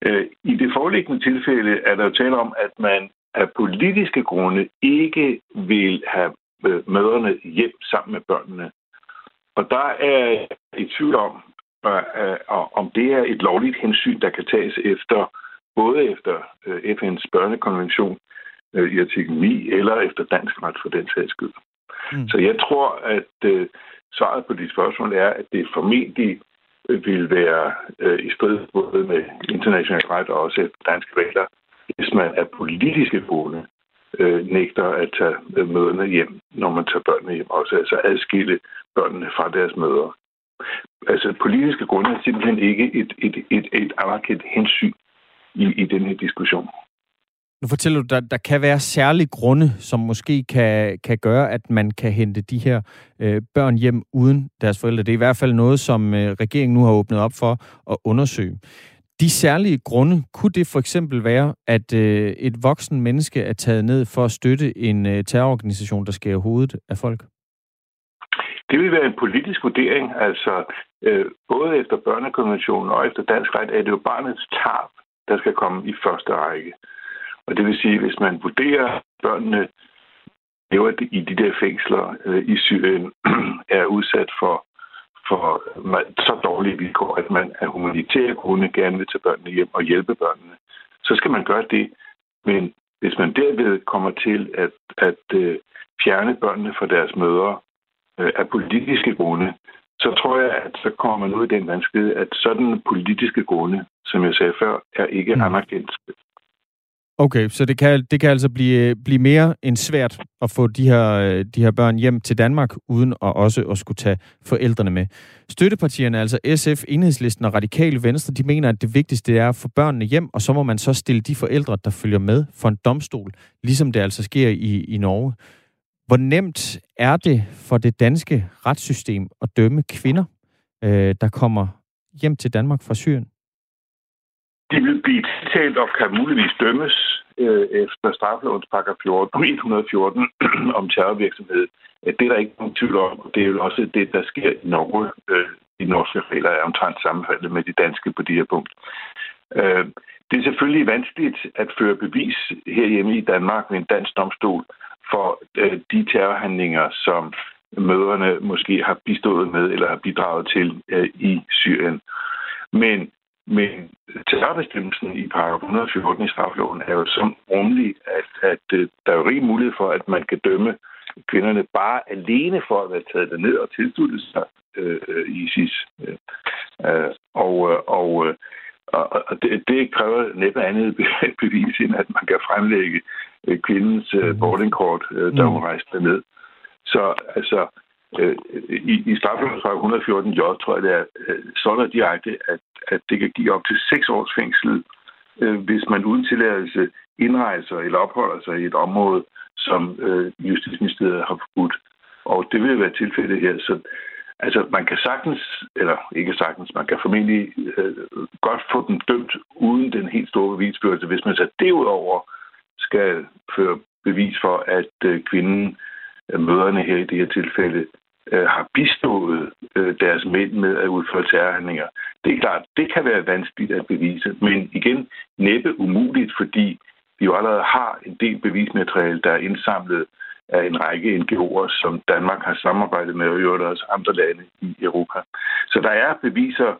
Øh, I det foreliggende tilfælde er der jo tale om, at man af politiske grunde ikke vil have øh, mødrene hjem sammen med børnene. Og der er i tvivl om, øh, øh, om det er et lovligt hensyn, der kan tages efter både efter øh, FN's børnekonvention øh, i artikel 9, eller efter dansk ret for den sags skyld. Mm. Så jeg tror, at øh, svaret på de spørgsmål er, at det er formentlig vil være øh, i strid både med international ret og også danske regler, hvis man af politiske grunde øh, nægter at tage øh, møderne hjem, når man tager børnene hjem. Også altså adskille børnene fra deres mødre. Altså politiske grunde er simpelthen ikke et, et, et, et anerkendt hensyn i, i den her diskussion. Nu fortæller du, der, der kan være særlige grunde, som måske kan, kan gøre, at man kan hente de her øh, børn hjem uden deres forældre. Det er i hvert fald noget, som øh, regeringen nu har åbnet op for at undersøge. De særlige grunde, kunne det for eksempel være, at øh, et voksen menneske er taget ned for at støtte en øh, terrororganisation, der skærer hovedet af folk? Det vil være en politisk vurdering. Altså, øh, både efter børnekonventionen og efter dansk ret er det jo barnets tab, der skal komme i første række. Og det vil sige, hvis man vurderer, børnene lever i de der fængsler øh, i Syrien, er udsat for, for så dårlige vilkår, at man af humanitære grunde gerne vil tage børnene hjem og hjælpe børnene, så skal man gøre det. Men hvis man derved kommer til at, at øh, fjerne børnene fra deres mødre øh, af politiske grunde, så tror jeg, at så kommer man ud i den vanskelighed, at sådan politiske grunde, som jeg sagde før, er ikke mm. anerkendt Okay, så det kan, det kan altså blive, blive mere end svært at få de her, de her børn hjem til Danmark, uden at også at skulle tage forældrene med. Støttepartierne, altså SF, Enhedslisten og Radikale Venstre, de mener, at det vigtigste er at få børnene hjem, og så må man så stille de forældre, der følger med for en domstol, ligesom det altså sker i, i Norge. Hvor nemt er det for det danske retssystem at dømme kvinder, øh, der kommer hjem til Danmark fra Syrien? De vil blive tiltalt og kan muligvis dømmes øh, efter straffelovens paragraf 14, 114 om terrorvirksomhed. Det er der ikke nogen tvivl om, og det er jo også det, der sker i Norge. Øh, de norske regler er omtrent sammenfaldet med de danske på de her punkt. Øh, det er selvfølgelig vanskeligt at føre bevis herhjemme i Danmark ved en dansk domstol for øh, de terrorhandlinger, som møderne måske har bistået med eller har bidraget til øh, i Syrien. Men men terrorbestemmelsen i paragraf 114 i strafloven er jo så rummelig, at, at øh, der er jo rig mulighed for, at man kan dømme kvinderne bare alene for at være taget ned og tilsluttet sig øh, ISIS. Øh, og og, øh, og det, det kræver næppe andet bevis, end at man kan fremlægge øh, kvindens øh, mhm. boardingkort, øh, da hun mhm. rejste ned. Så altså, øh, i, i straffelovens 114 J, tror jeg, det er, øh, direkte, at, at det kan give op til seks års fængsel, øh, hvis man uden tilladelse indrejser eller opholder sig i et område, som øh, Justitsministeriet har forbudt. Og det vil være tilfældet her. Så altså, man kan sagtens, eller ikke sagtens, man kan formentlig øh, godt få dem dømt uden den helt store bevisførelse, hvis man så derudover skal føre bevis for, at øh, kvinden, øh, møderne her i det her tilfælde, øh, har bistået øh, deres mænd med at udføre terrorhandlinger. Det er klart, det kan være vanskeligt at bevise, men igen næppe umuligt, fordi vi jo allerede har en del bevismateriale, der er indsamlet af en række NGO'er, som Danmark har samarbejdet med, og i også andre lande i Europa. Så der er beviser,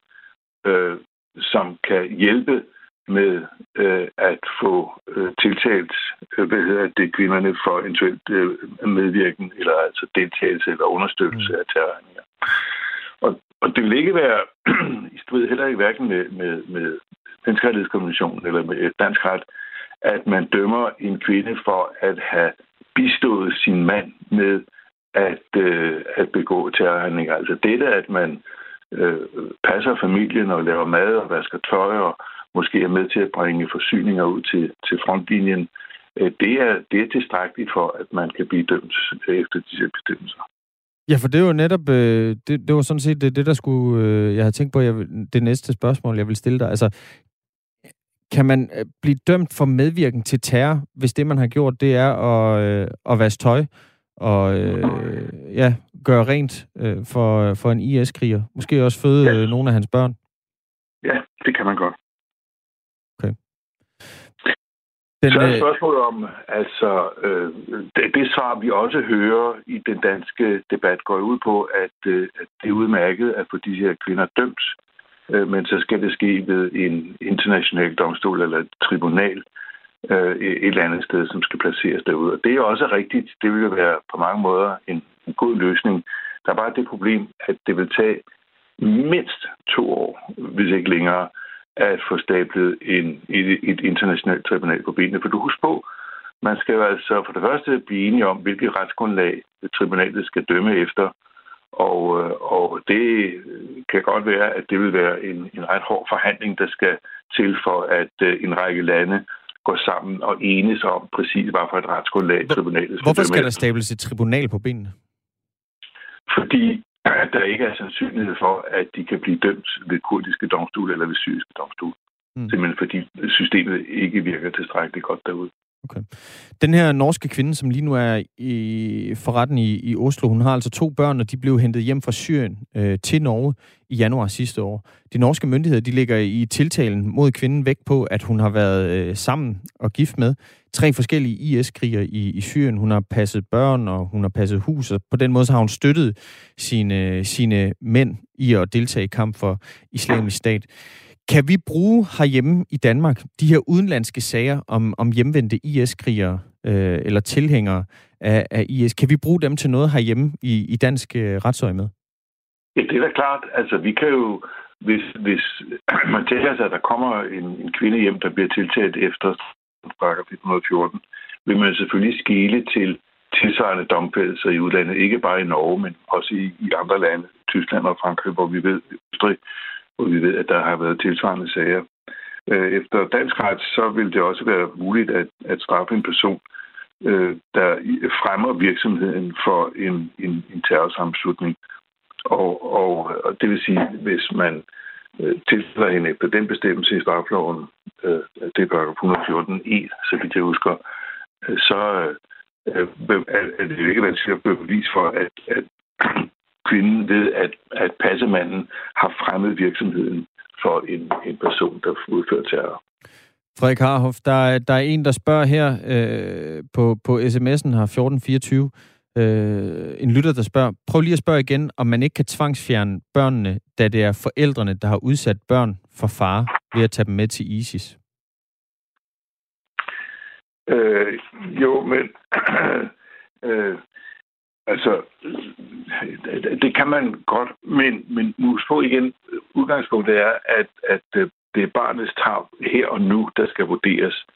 øh, som kan hjælpe med øh, at få øh, tiltalt øh, hvad hedder det, kvinderne for eventuelt øh, medvirken eller altså deltagelse eller understøttelse mm. af terrorhandlinger. Og, og det vil ikke være i strid heller ikke hverken med, med, med menneskerettighedskonventionen eller med dansk ret, at man dømmer en kvinde for at have bistået sin mand med at, øh, at begå terrorhandlinger. Altså dette, at man øh, passer familien og laver mad og vasker tøj og måske er med til at bringe forsyninger ud til, til frontlinjen, øh, det er, det er tilstrækkeligt for, at man kan blive dømt efter disse bestemmelser. Ja, for det er jo netop, øh, det, det var sådan set det, det der skulle, øh, jeg havde tænkt på, jeg, det næste spørgsmål, jeg vil stille dig. Altså, kan man blive dømt for medvirken til terror, hvis det, man har gjort, det er at, at vaske tøj og øh, ja, gøre rent øh, for, for en IS-kriger? Måske også føde ja. nogle af hans børn? Ja, det kan man godt. Den, så er øh, spørgsmålet om, altså, øh, det, det svar, vi også hører i den danske debat, går ud på, at, øh, at det er udmærket at få de her kvinder dømt, øh, men så skal det ske ved en international domstol eller et tribunal øh, et eller andet sted, som skal placeres derude. Og det er også rigtigt. Det vil jo være på mange måder en, en god løsning. Der er bare det problem, at det vil tage mindst to år, hvis ikke længere, at få stablet en, et, et internationalt tribunal på benene. For du husk på, man skal jo altså for det første blive enige om, hvilket retsgrundlag tribunalet skal dømme efter. Og, øh, og det kan godt være, at det vil være en, en ret hård forhandling, der skal til for, at øh, en række lande går sammen og enes om præcis, hvad for et retsgrundlag tribunalet skal Hvorfor skal der stables et tribunal på benene? Fordi at der ikke er sandsynlighed for, at de kan blive dømt ved kurdiske domstole eller ved syriske domstole. Mm. Simpelthen fordi systemet ikke virker tilstrækkeligt godt derude. Okay. Den her norske kvinde, som lige nu er i forretten i, i Oslo, hun har altså to børn, og de blev hentet hjem fra Syrien øh, til Norge i januar sidste år. De norske myndigheder de ligger i tiltalen mod kvinden væk på, at hun har været øh, sammen og gift med tre forskellige IS-krigere i, i Syrien. Hun har passet børn, og hun har passet hus, og på den måde så har hun støttet sine, sine mænd i at deltage i kamp for islamisk stat. Kan vi bruge herhjemme i Danmark de her udenlandske sager om, om hjemvendte IS-krigere øh, eller tilhængere af, af IS? Kan vi bruge dem til noget herhjemme i, i dansk øh, retsøje med? Ja, det er da klart. Altså, vi kan jo, hvis, hvis man tænker sig, at der kommer en, en kvinde hjem, der bliver tiltalt efter paragraf 114, vil man selvfølgelig skele til tilsvarende domfældelser i udlandet, ikke bare i Norge, men også i, i andre lande, Tyskland og Frankrig, hvor vi ved, Østrig, hvor vi ved, at der har været tilsvarende sager. Øh, efter dansk ret, så vil det også være muligt at, at straffe en person, øh, der fremmer virksomheden for en, en, en terrorsammenslutning. Og, og, og det vil sige, hvis man øh, tilfælder hende efter den bestemmelse i strafloven, øh, det er paragraf 114e, e, så vidt jeg husker, øh, så øh, øh er det jo ikke vanskeligt at bevis for, at, at kvinden ved, at, at passemanden har fremmet virksomheden for en, en person, der udfører terror. Frederik Harhoff, der, der er en, der spørger her øh, på, på sms'en her 1424. Øh, en lytter, der spørger, prøv lige at spørge igen, om man ikke kan tvangsfjerne børnene, da det er forældrene, der har udsat børn for fare ved at tage dem med til ISIS. Øh, jo, men øh, altså, det kan man godt, men, men nu på igen, udgangspunktet er, at, at øh, det er barnets tag her og nu, der skal vurderes,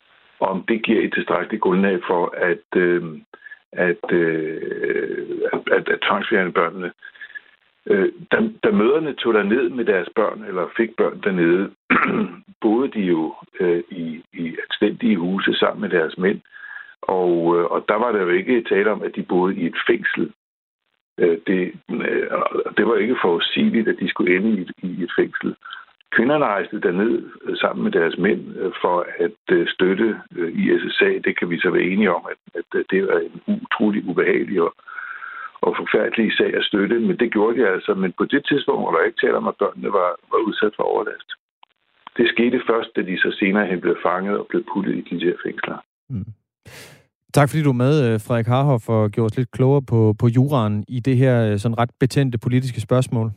om det giver et tilstrækkeligt grundlag for at, øh, at, øh, at, at, at tvangsfjerne børnene. Øh, da, da møderne tog der ned med deres børn, eller fik børn dernede, boede de jo øh, i, i anstændige huse sammen med deres mænd. Og, øh, og der var der jo ikke tale om, at de boede i et fængsel. Øh, det, øh, det var ikke forudsigeligt, at de skulle ende i et, i et fængsel. Kvinderne rejste derned øh, sammen med deres mænd øh, for at øh, støtte ISSA. Det kan vi så være enige om, at, at det var en utrolig ubehagelig og, og forfærdelig sag at støtte, men det gjorde de altså. Men på det tidspunkt var der ikke tale om, at børnene var, var udsat for overlast. Det skete først, da de så senere hen blev fanget og blev puttet i de der fængsler. Mm. Tak fordi du er med, Frederik Harhoff, og gjorde os lidt klogere på, på juraen i det her sådan ret betændte politiske spørgsmål.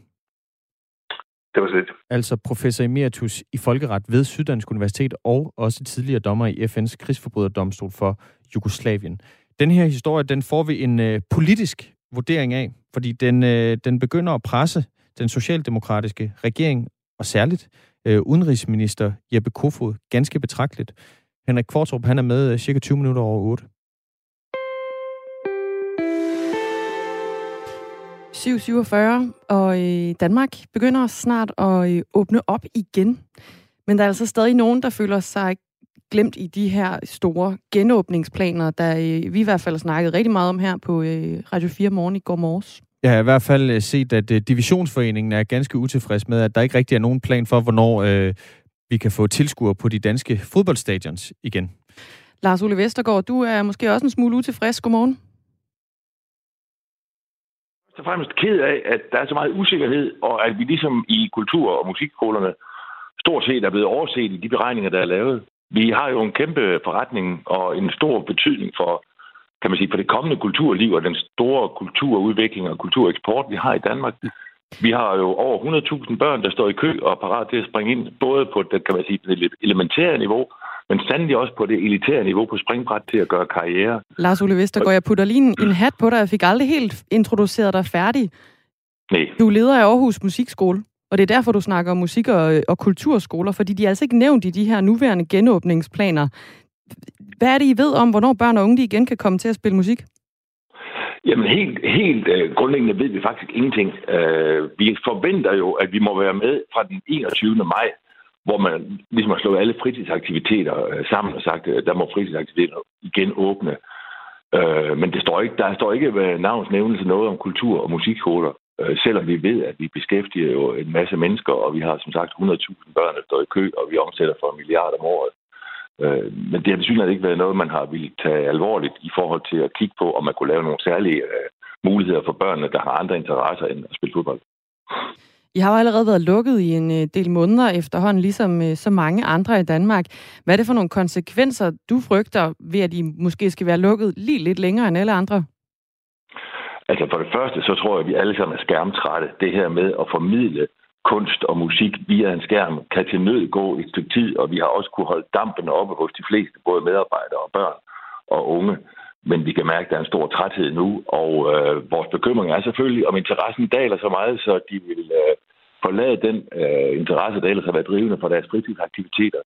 Det var så lidt. Altså professor emeritus i folkeret ved Syddansk Universitet og også tidligere dommer i FN's krigsforbryderdomstol for Jugoslavien. Den her historie, den får vi en øh, politisk vurdering af, fordi den, øh, den begynder at presse den socialdemokratiske regering, og særligt øh, udenrigsminister Jeppe Kofod, ganske betragteligt. Henrik Kvartrup, han er med øh, cirka 20 minutter over 8. 7.47, og øh, Danmark begynder snart at øh, åbne op igen. Men der er altså stadig nogen, der føler sig glemt i de her store genåbningsplaner, der øh, vi i hvert fald har snakket rigtig meget om her på Radio 4 Morgen i går morges. Jeg har i hvert fald set, at Divisionsforeningen er ganske utilfreds med, at der ikke rigtig er nogen plan for, hvornår øh, vi kan få tilskuere på de danske fodboldstadions igen. Lars Ole Vestergaard, du er måske også en smule utilfreds. Godmorgen og fremmest ked af, at der er så meget usikkerhed, og at vi ligesom i kultur- og musikskolerne stort set er blevet overset i de beregninger, der er lavet. Vi har jo en kæmpe forretning og en stor betydning for, kan man sige, for det kommende kulturliv og den store kulturudvikling og kultureksport, vi har i Danmark. Vi har jo over 100.000 børn, der står i kø og er parat til at springe ind, både på det, kan man sige, det elementære niveau, men sandelig også på det elitære niveau på springbræt til at gøre karriere. Lars Ole Vestergaard, jeg putter lige en, en hat på dig. Jeg fik aldrig helt introduceret dig færdig. Nej. Du er leder af Aarhus Musikskole, og det er derfor, du snakker om musik- og, og kulturskoler, fordi de er altså ikke nævnt i de her nuværende genåbningsplaner. Hvad er det, I ved om, hvornår børn og unge de igen kan komme til at spille musik? Jamen helt, helt uh, grundlæggende ved vi faktisk ingenting. Uh, vi forventer jo, at vi må være med fra den 21. maj hvor man ligesom har slået alle fritidsaktiviteter øh, sammen og sagt, at der må fritidsaktiviteter igen åbne. Øh, men det står ikke, der står ikke ved navnsnævnelse noget om kultur- og musikskoler, øh, selvom vi ved, at vi beskæftiger jo en masse mennesker, og vi har som sagt 100.000 børn, der står i kø, og vi omsætter for en milliard om året. Øh, men det har desværre ikke været noget, man har ville tage alvorligt i forhold til at kigge på, om man kunne lave nogle særlige øh, muligheder for børnene, der har andre interesser end at spille fodbold. I har jo allerede været lukket i en øh, del måneder efterhånden, ligesom øh, så mange andre i Danmark. Hvad er det for nogle konsekvenser, du frygter ved, at I måske skal være lukket lige lidt længere end alle andre? Altså for det første, så tror jeg, at vi alle sammen er skærmtrætte. Det her med at formidle kunst og musik via en skærm kan til nød gå et stykke tid, og vi har også kunne holde dampen oppe hos de fleste, både medarbejdere og børn og unge. Men vi kan mærke, at der er en stor træthed nu, og øh, vores bekymring er selvfølgelig, om interessen daler så meget, så de vil øh, forlade den øh, interesse, der ellers har været drivende for deres fritidsaktiviteter.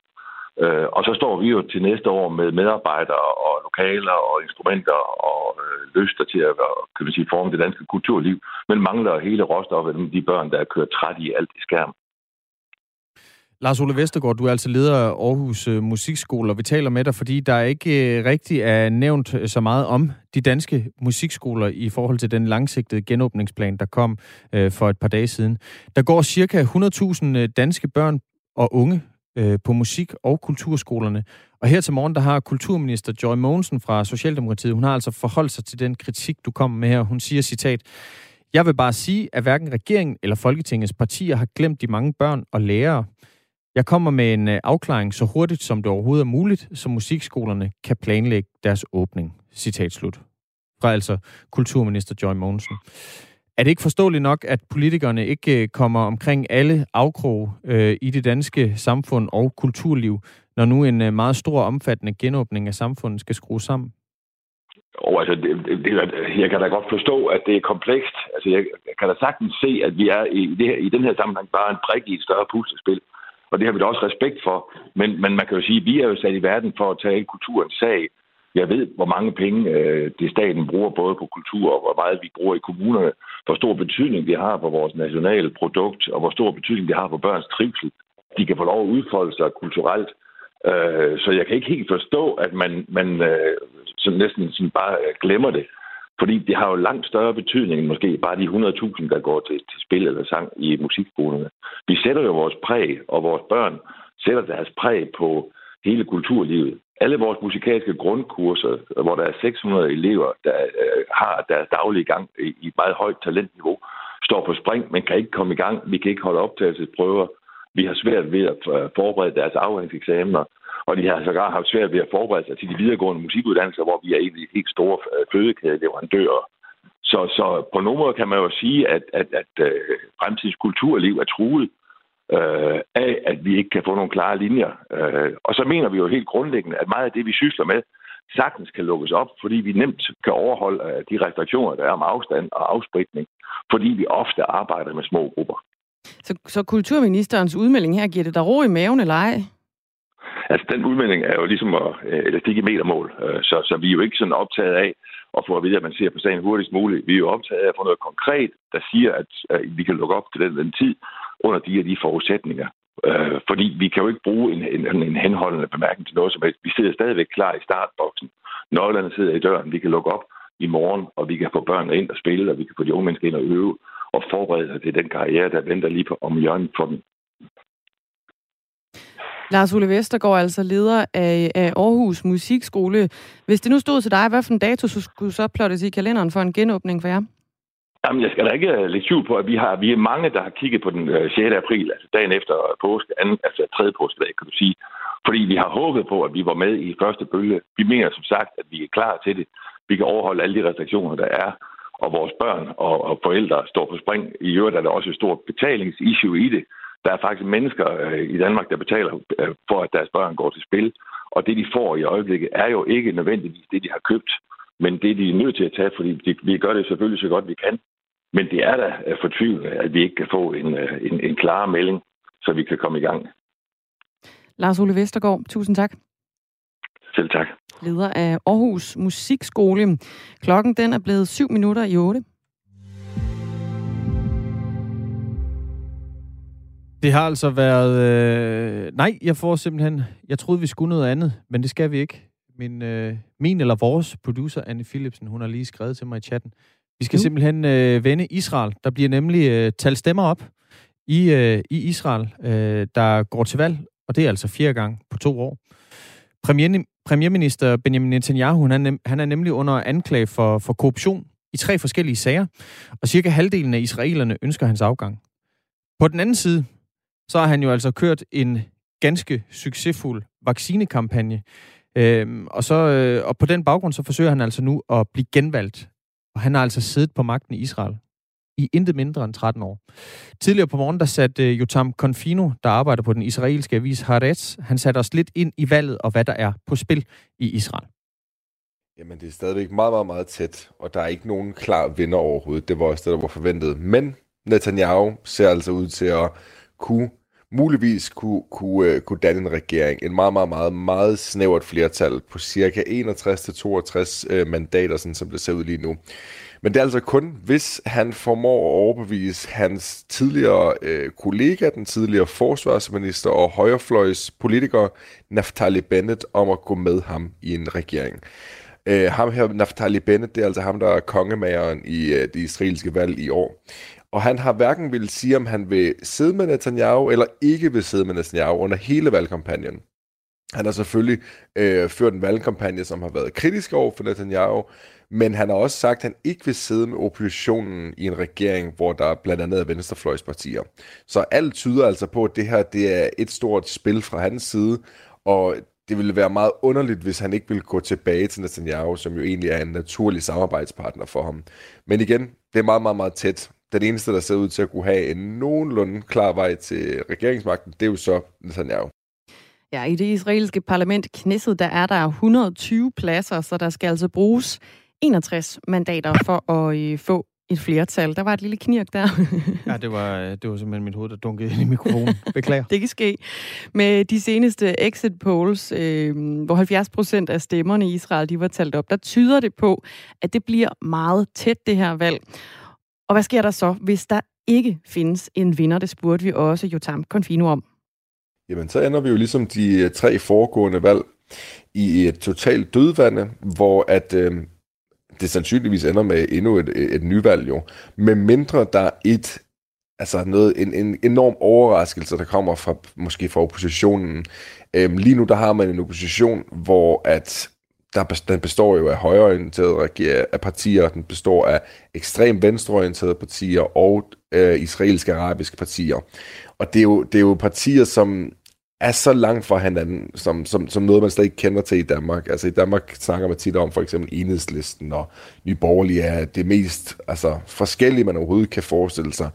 Øh, og så står vi jo til næste år med medarbejdere og lokaler og instrumenter og øh, lyster til at kan man sige, forme det danske kulturliv, men mangler hele råstoffet de børn, der er kørt træt i alt i skærm. Lars Ole Vestergaard, du er altså leder af Aarhus øh, Musikskole, og vi taler med dig, fordi der ikke øh, rigtig er nævnt øh, så meget om de danske musikskoler i forhold til den langsigtede genåbningsplan, der kom for et par dage siden. Der går cirka 100.000 danske børn og unge på musik- og kulturskolerne. Og her til morgen, der har kulturminister Joy Mogensen fra Socialdemokratiet, hun har altså forholdt sig til den kritik, du kommer med her. Hun siger, citat, jeg vil bare sige, at hverken regeringen eller Folketingets partier har glemt de mange børn og lærere, jeg kommer med en øh, afklaring så hurtigt, som det overhovedet er muligt, så musikskolerne kan planlægge deres åbning. Citat slut. Fra altså kulturminister Joy Mogensen. Er det ikke forståeligt nok, at politikerne ikke øh, kommer omkring alle afkrog øh, i det danske samfund og kulturliv, når nu en øh, meget stor omfattende genåbning af samfundet skal skrues sammen? Og altså, det, det, jeg kan da godt forstå, at det er komplekst. Altså, jeg kan da sagtens se, at vi er i, det her, i den her sammenhæng bare en brik i et større puslespil og det har vi da også respekt for. Men, men man kan jo sige, at vi er jo sat i verden for at tale kulturens sag. Jeg ved, hvor mange penge øh, det staten bruger både på kultur og hvor meget vi bruger i kommunerne. Hvor stor betydning det har for vores nationale produkt, og hvor stor betydning det har for børns trivsel. De kan få lov at udfolde sig kulturelt. Øh, så jeg kan ikke helt forstå, at man, man øh, sådan næsten sådan bare øh, glemmer det. Fordi det har jo langt større betydning end måske bare de 100.000, der går til, til spil eller sang i musikskolerne. Vi sætter jo vores præg, og vores børn sætter deres præg på hele kulturlivet. Alle vores musikalske grundkurser, hvor der er 600 elever, der øh, har deres daglige gang i, i et meget højt talentniveau, står på spring, men kan ikke komme i gang. Vi kan ikke holde optagelsesprøver. Vi har svært ved at øh, forberede deres afgangseksamener. Og de har sågar haft svært ved at forberede sig til de videregående musikuddannelser, hvor vi er en af de helt store øh, fødekædeleverandører. Så, så på nogen måde kan man jo sige, at, at, at at fremtidens kulturliv er truet øh, af, at vi ikke kan få nogle klare linjer. Øh, og så mener vi jo helt grundlæggende, at meget af det, vi sysler med, sagtens kan lukkes op, fordi vi nemt kan overholde øh, de restriktioner, der er om afstand og afspritning, fordi vi ofte arbejder med små grupper. Så, så kulturministerens udmelding her, giver det dig ro i maven eller ej? Altså, den udmelding er jo ligesom at, øh, elastik i metermål, øh, så, så vi er jo ikke sådan optaget af at få at vide, at man ser på sagen hurtigst muligt. Vi er jo optaget af at få noget konkret, der siger, at, at vi kan lukke op til den, den tid under de her de forudsætninger. Øh, fordi vi kan jo ikke bruge en, en, en henholdende bemærkning til noget som helst. Vi sidder stadigvæk klar i startboksen. Nøglerne sidder i døren. Vi kan lukke op i morgen, og vi kan få børnene ind og spille, og vi kan få de unge mennesker ind og øve og forberede sig til den karriere, der venter lige på om hjørnet for dem. Lars Ole Vestergaard, altså leder af, af Aarhus Musikskole. Hvis det nu stod til dig, hvad for en dato så skulle så plottes i kalenderen for en genåbning for jer? Jamen, jeg skal da ikke øh, lægge tvivl på, at vi, har, vi er mange, der har kigget på den øh, 6. April, altså dagen efter påske, anden, altså tredje påskedag, kan du sige. Fordi vi har håbet på, at vi var med i første bølge. Vi mener som sagt, at vi er klar til det. Vi kan overholde alle de restriktioner, der er og vores børn og, og forældre står på spring. I øvrigt er der også et stort betalingsissue i det. Der er faktisk mennesker øh, i Danmark, der betaler øh, for, at deres børn går til spil. Og det, de får i øjeblikket, er jo ikke nødvendigvis det, de har købt, men det, de er nødt til at tage, fordi de, vi gør det selvfølgelig så godt, vi kan. Men det er da øh, fortvivlende, at vi ikke kan få en, en, en klar melding, så vi kan komme i gang. Lars Ole Vestergaard, tusind tak. Selv tak. Leder af Aarhus Musikskole. Klokken den er blevet 7 minutter i 8. Det har altså været... Øh... Nej, jeg får simpelthen... Jeg troede, vi skulle noget andet, men det skal vi ikke. Min, øh... min eller vores producer, Anne Philipsen, hun har lige skrevet til mig i chatten. Vi skal uh. simpelthen øh, vende Israel. Der bliver nemlig øh, talt stemmer op i, øh, i Israel, øh, der går til valg, og det er altså fire gange på to år. Premier, premierminister Benjamin Netanyahu, han er, han er nemlig under anklage for, for korruption i tre forskellige sager, og cirka halvdelen af israelerne ønsker hans afgang. På den anden side, så har han jo altså kørt en ganske succesfuld vaccinekampagne. Øhm, og, så, øh, og på den baggrund, så forsøger han altså nu at blive genvalgt. Og han har altså siddet på magten i Israel i intet mindre end 13 år. Tidligere på morgen, der satte øh, Jotam Confino, der arbejder på den israelske avis Haaretz, han satte os lidt ind i valget og hvad der er på spil i Israel. Jamen, det er stadigvæk meget, meget, meget tæt, og der er ikke nogen klar vinder overhovedet. Det var også det, der var forventet. Men Netanyahu ser altså ud til at kunne muligvis kunne, kunne, øh, kunne danne en regering. En meget, meget, meget, meget snævert flertal på cirka 61-62 øh, mandater, sådan som det ser ud lige nu. Men det er altså kun, hvis han formår at overbevise hans tidligere øh, kollega, den tidligere forsvarsminister og højrefløjs politiker, Naftali Bennett, om at gå med ham i en regering. Øh, ham her, Naftali Bennett, det er altså ham, der er kongemageren i øh, det israelske valg i år. Og han har hverken vil sige, om han vil sidde med Netanyahu, eller ikke vil sidde med Netanyahu under hele valgkampagnen. Han har selvfølgelig øh, ført en valgkampagne, som har været kritisk over for Netanyahu, men han har også sagt, at han ikke vil sidde med oppositionen i en regering, hvor der blandt andet er venstrefløjspartier. Så alt tyder altså på, at det her det er et stort spil fra hans side, og det ville være meget underligt, hvis han ikke ville gå tilbage til Netanyahu, som jo egentlig er en naturlig samarbejdspartner for ham. Men igen, det er meget, meget, meget tæt. Den eneste, der ser ud til at kunne have en nogenlunde klar vej til regeringsmagten, det er jo så Netanyahu. Ja, i det israelske parlament Knesset, der er der 120 pladser, så der skal altså bruges 61 mandater for at øh, få et flertal. Der var et lille knirk der. ja, det var, øh, det var simpelthen mit hoved, der dunkede ind i mikrofonen. Beklager. det kan ske. Med de seneste exit polls, øh, hvor 70 procent af stemmerne i Israel de var talt op, der tyder det på, at det bliver meget tæt, det her valg. Og hvad sker der så, hvis der ikke findes en vinder? Det spurgte vi også Jotam Confino om. Jamen, så ender vi jo ligesom de øh, tre foregående valg i et totalt dødvande, hvor at øh, det sandsynligvis ender med endnu et, øh, et nyvalg jo. Med mindre der er et, altså noget, en, en enorm overraskelse, der kommer fra, måske fra oppositionen. Øhm, lige nu der har man en opposition, hvor at der, den består jo af højreorienterede af partier, den består af ekstremt venstreorienterede partier og øh, israelske arabiske partier. Og det er, jo, det er jo partier, som er så langt fra hinanden, som, som, som noget, man slet ikke kender til i Danmark. Altså i Danmark snakker man tit om for eksempel enhedslisten, og Nye Borgerlige er det mest altså, forskellige, man overhovedet kan forestille sig.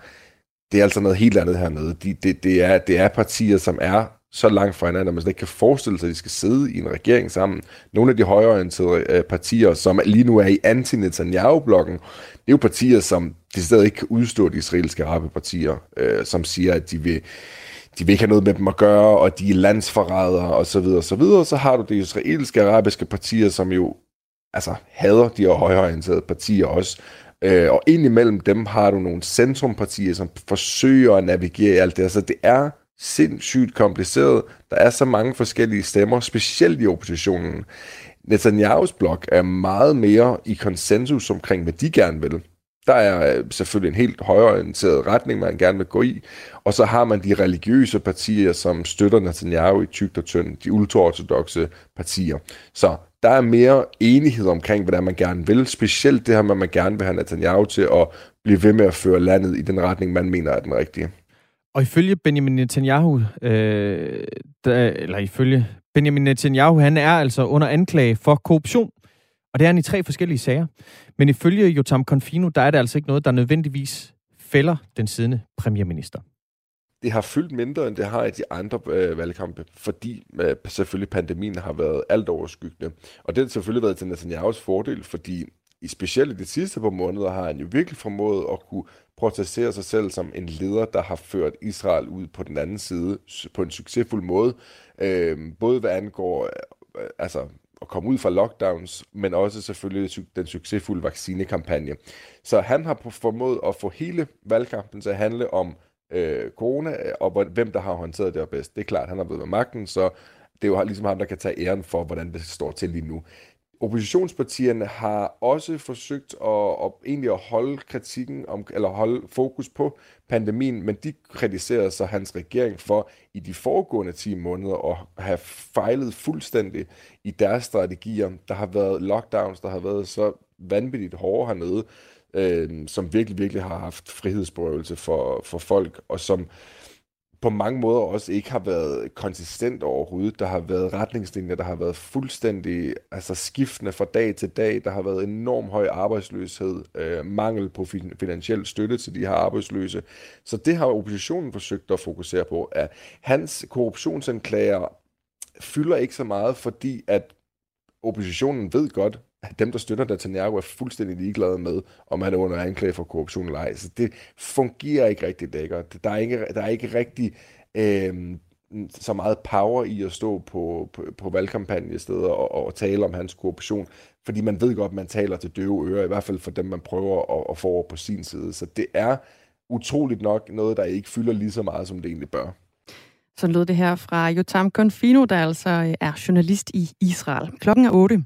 Det er altså noget helt andet hernede. De, det, det, er, det er partier, som er så langt fra hinanden, at man slet ikke kan forestille sig, at de skal sidde i en regering sammen. Nogle af de højreorienterede øh, partier, som lige nu er i anti-Netanyahu-blokken, det er jo partier, som de stadig ikke kan udstå de israelske arabepartier, øh, som siger, at de vil de vil ikke have noget med dem at gøre, og de er landsforrædere, og så videre, og så videre. Så har du de israelske arabiske partier, som jo altså, hader de her højreorienterede partier også. Øh, og indimellem dem har du nogle centrumpartier, som forsøger at navigere i alt det. Så det er sindssygt kompliceret. Der er så mange forskellige stemmer, specielt i oppositionen. Netanyahu's blok er meget mere i konsensus omkring, hvad de gerne vil. Der er øh, selvfølgelig en helt højorienteret retning, man gerne vil gå i. Og så har man de religiøse partier, som støtter Netanyahu i tygt og tynd, de ultraortodoxe partier. Så der er mere enighed omkring, hvad man gerne vil. Specielt det her med, at man gerne vil have Netanyahu til at blive ved med at føre landet i den retning, man mener er den rigtige. Og ifølge Benjamin Netanyahu, øh, der, eller ifølge Benjamin Netanyahu, han er altså under anklage for korruption. Og det er han i tre forskellige sager. Men ifølge Jotam Confino, der er det altså ikke noget, der nødvendigvis fælder den siddende premierminister. Det har fyldt mindre, end det har i de andre øh, valgkampe, fordi øh, selvfølgelig pandemien har været alt overskyggende. Og det har selvfølgelig været til Netanyahu's fordel, fordi i specielt i de sidste par måneder har han jo virkelig formået at kunne protestere sig selv som en leder, der har ført Israel ud på den anden side på en succesfuld måde. Øh, både hvad angår øh, altså at komme ud fra lockdowns, men også selvfølgelig den succesfulde vaccinekampagne. Så han har formået at få hele valgkampen til at handle om øh, corona, øh, og hvem der har håndteret det bedst. Det er klart, han har været med magten, så det er jo ligesom ham, der kan tage æren for, hvordan det står til lige nu oppositionspartierne har også forsøgt at, at egentlig at holde kritikken om, eller holde fokus på pandemien, men de kritiserer så hans regering for i de foregående 10 måneder at have fejlet fuldstændig i deres strategier. Der har været lockdowns, der har været så vanvittigt hårde hernede, øh, som virkelig, virkelig har haft frihedsberøvelse for, for folk, og som på mange måder også ikke har været konsistent overhovedet. Der har været retningslinjer, der har været fuldstændig altså skiftende fra dag til dag. Der har været enorm høj arbejdsløshed, øh, mangel på fin- finansiel støtte til de her arbejdsløse. Så det har oppositionen forsøgt at fokusere på. At hans korruptionsanklager fylder ikke så meget, fordi at oppositionen ved godt, at dem, der støtter Netanyahu, er fuldstændig ligeglade med, om han er under anklage for korruption eller ej. Så det fungerer ikke rigtig lækkert. Der er ikke, der er ikke rigtig øh, så meget power i at stå på, på, på valgkampagnesteder og, og tale om hans korruption, fordi man ved godt, at man taler til døve ører, i hvert fald for dem, man prøver at, at få over på sin side. Så det er utroligt nok noget, der ikke fylder lige så meget, som det egentlig bør. Så lød det her fra Jotam Konfino, der altså er journalist i Israel. Klokken er 8.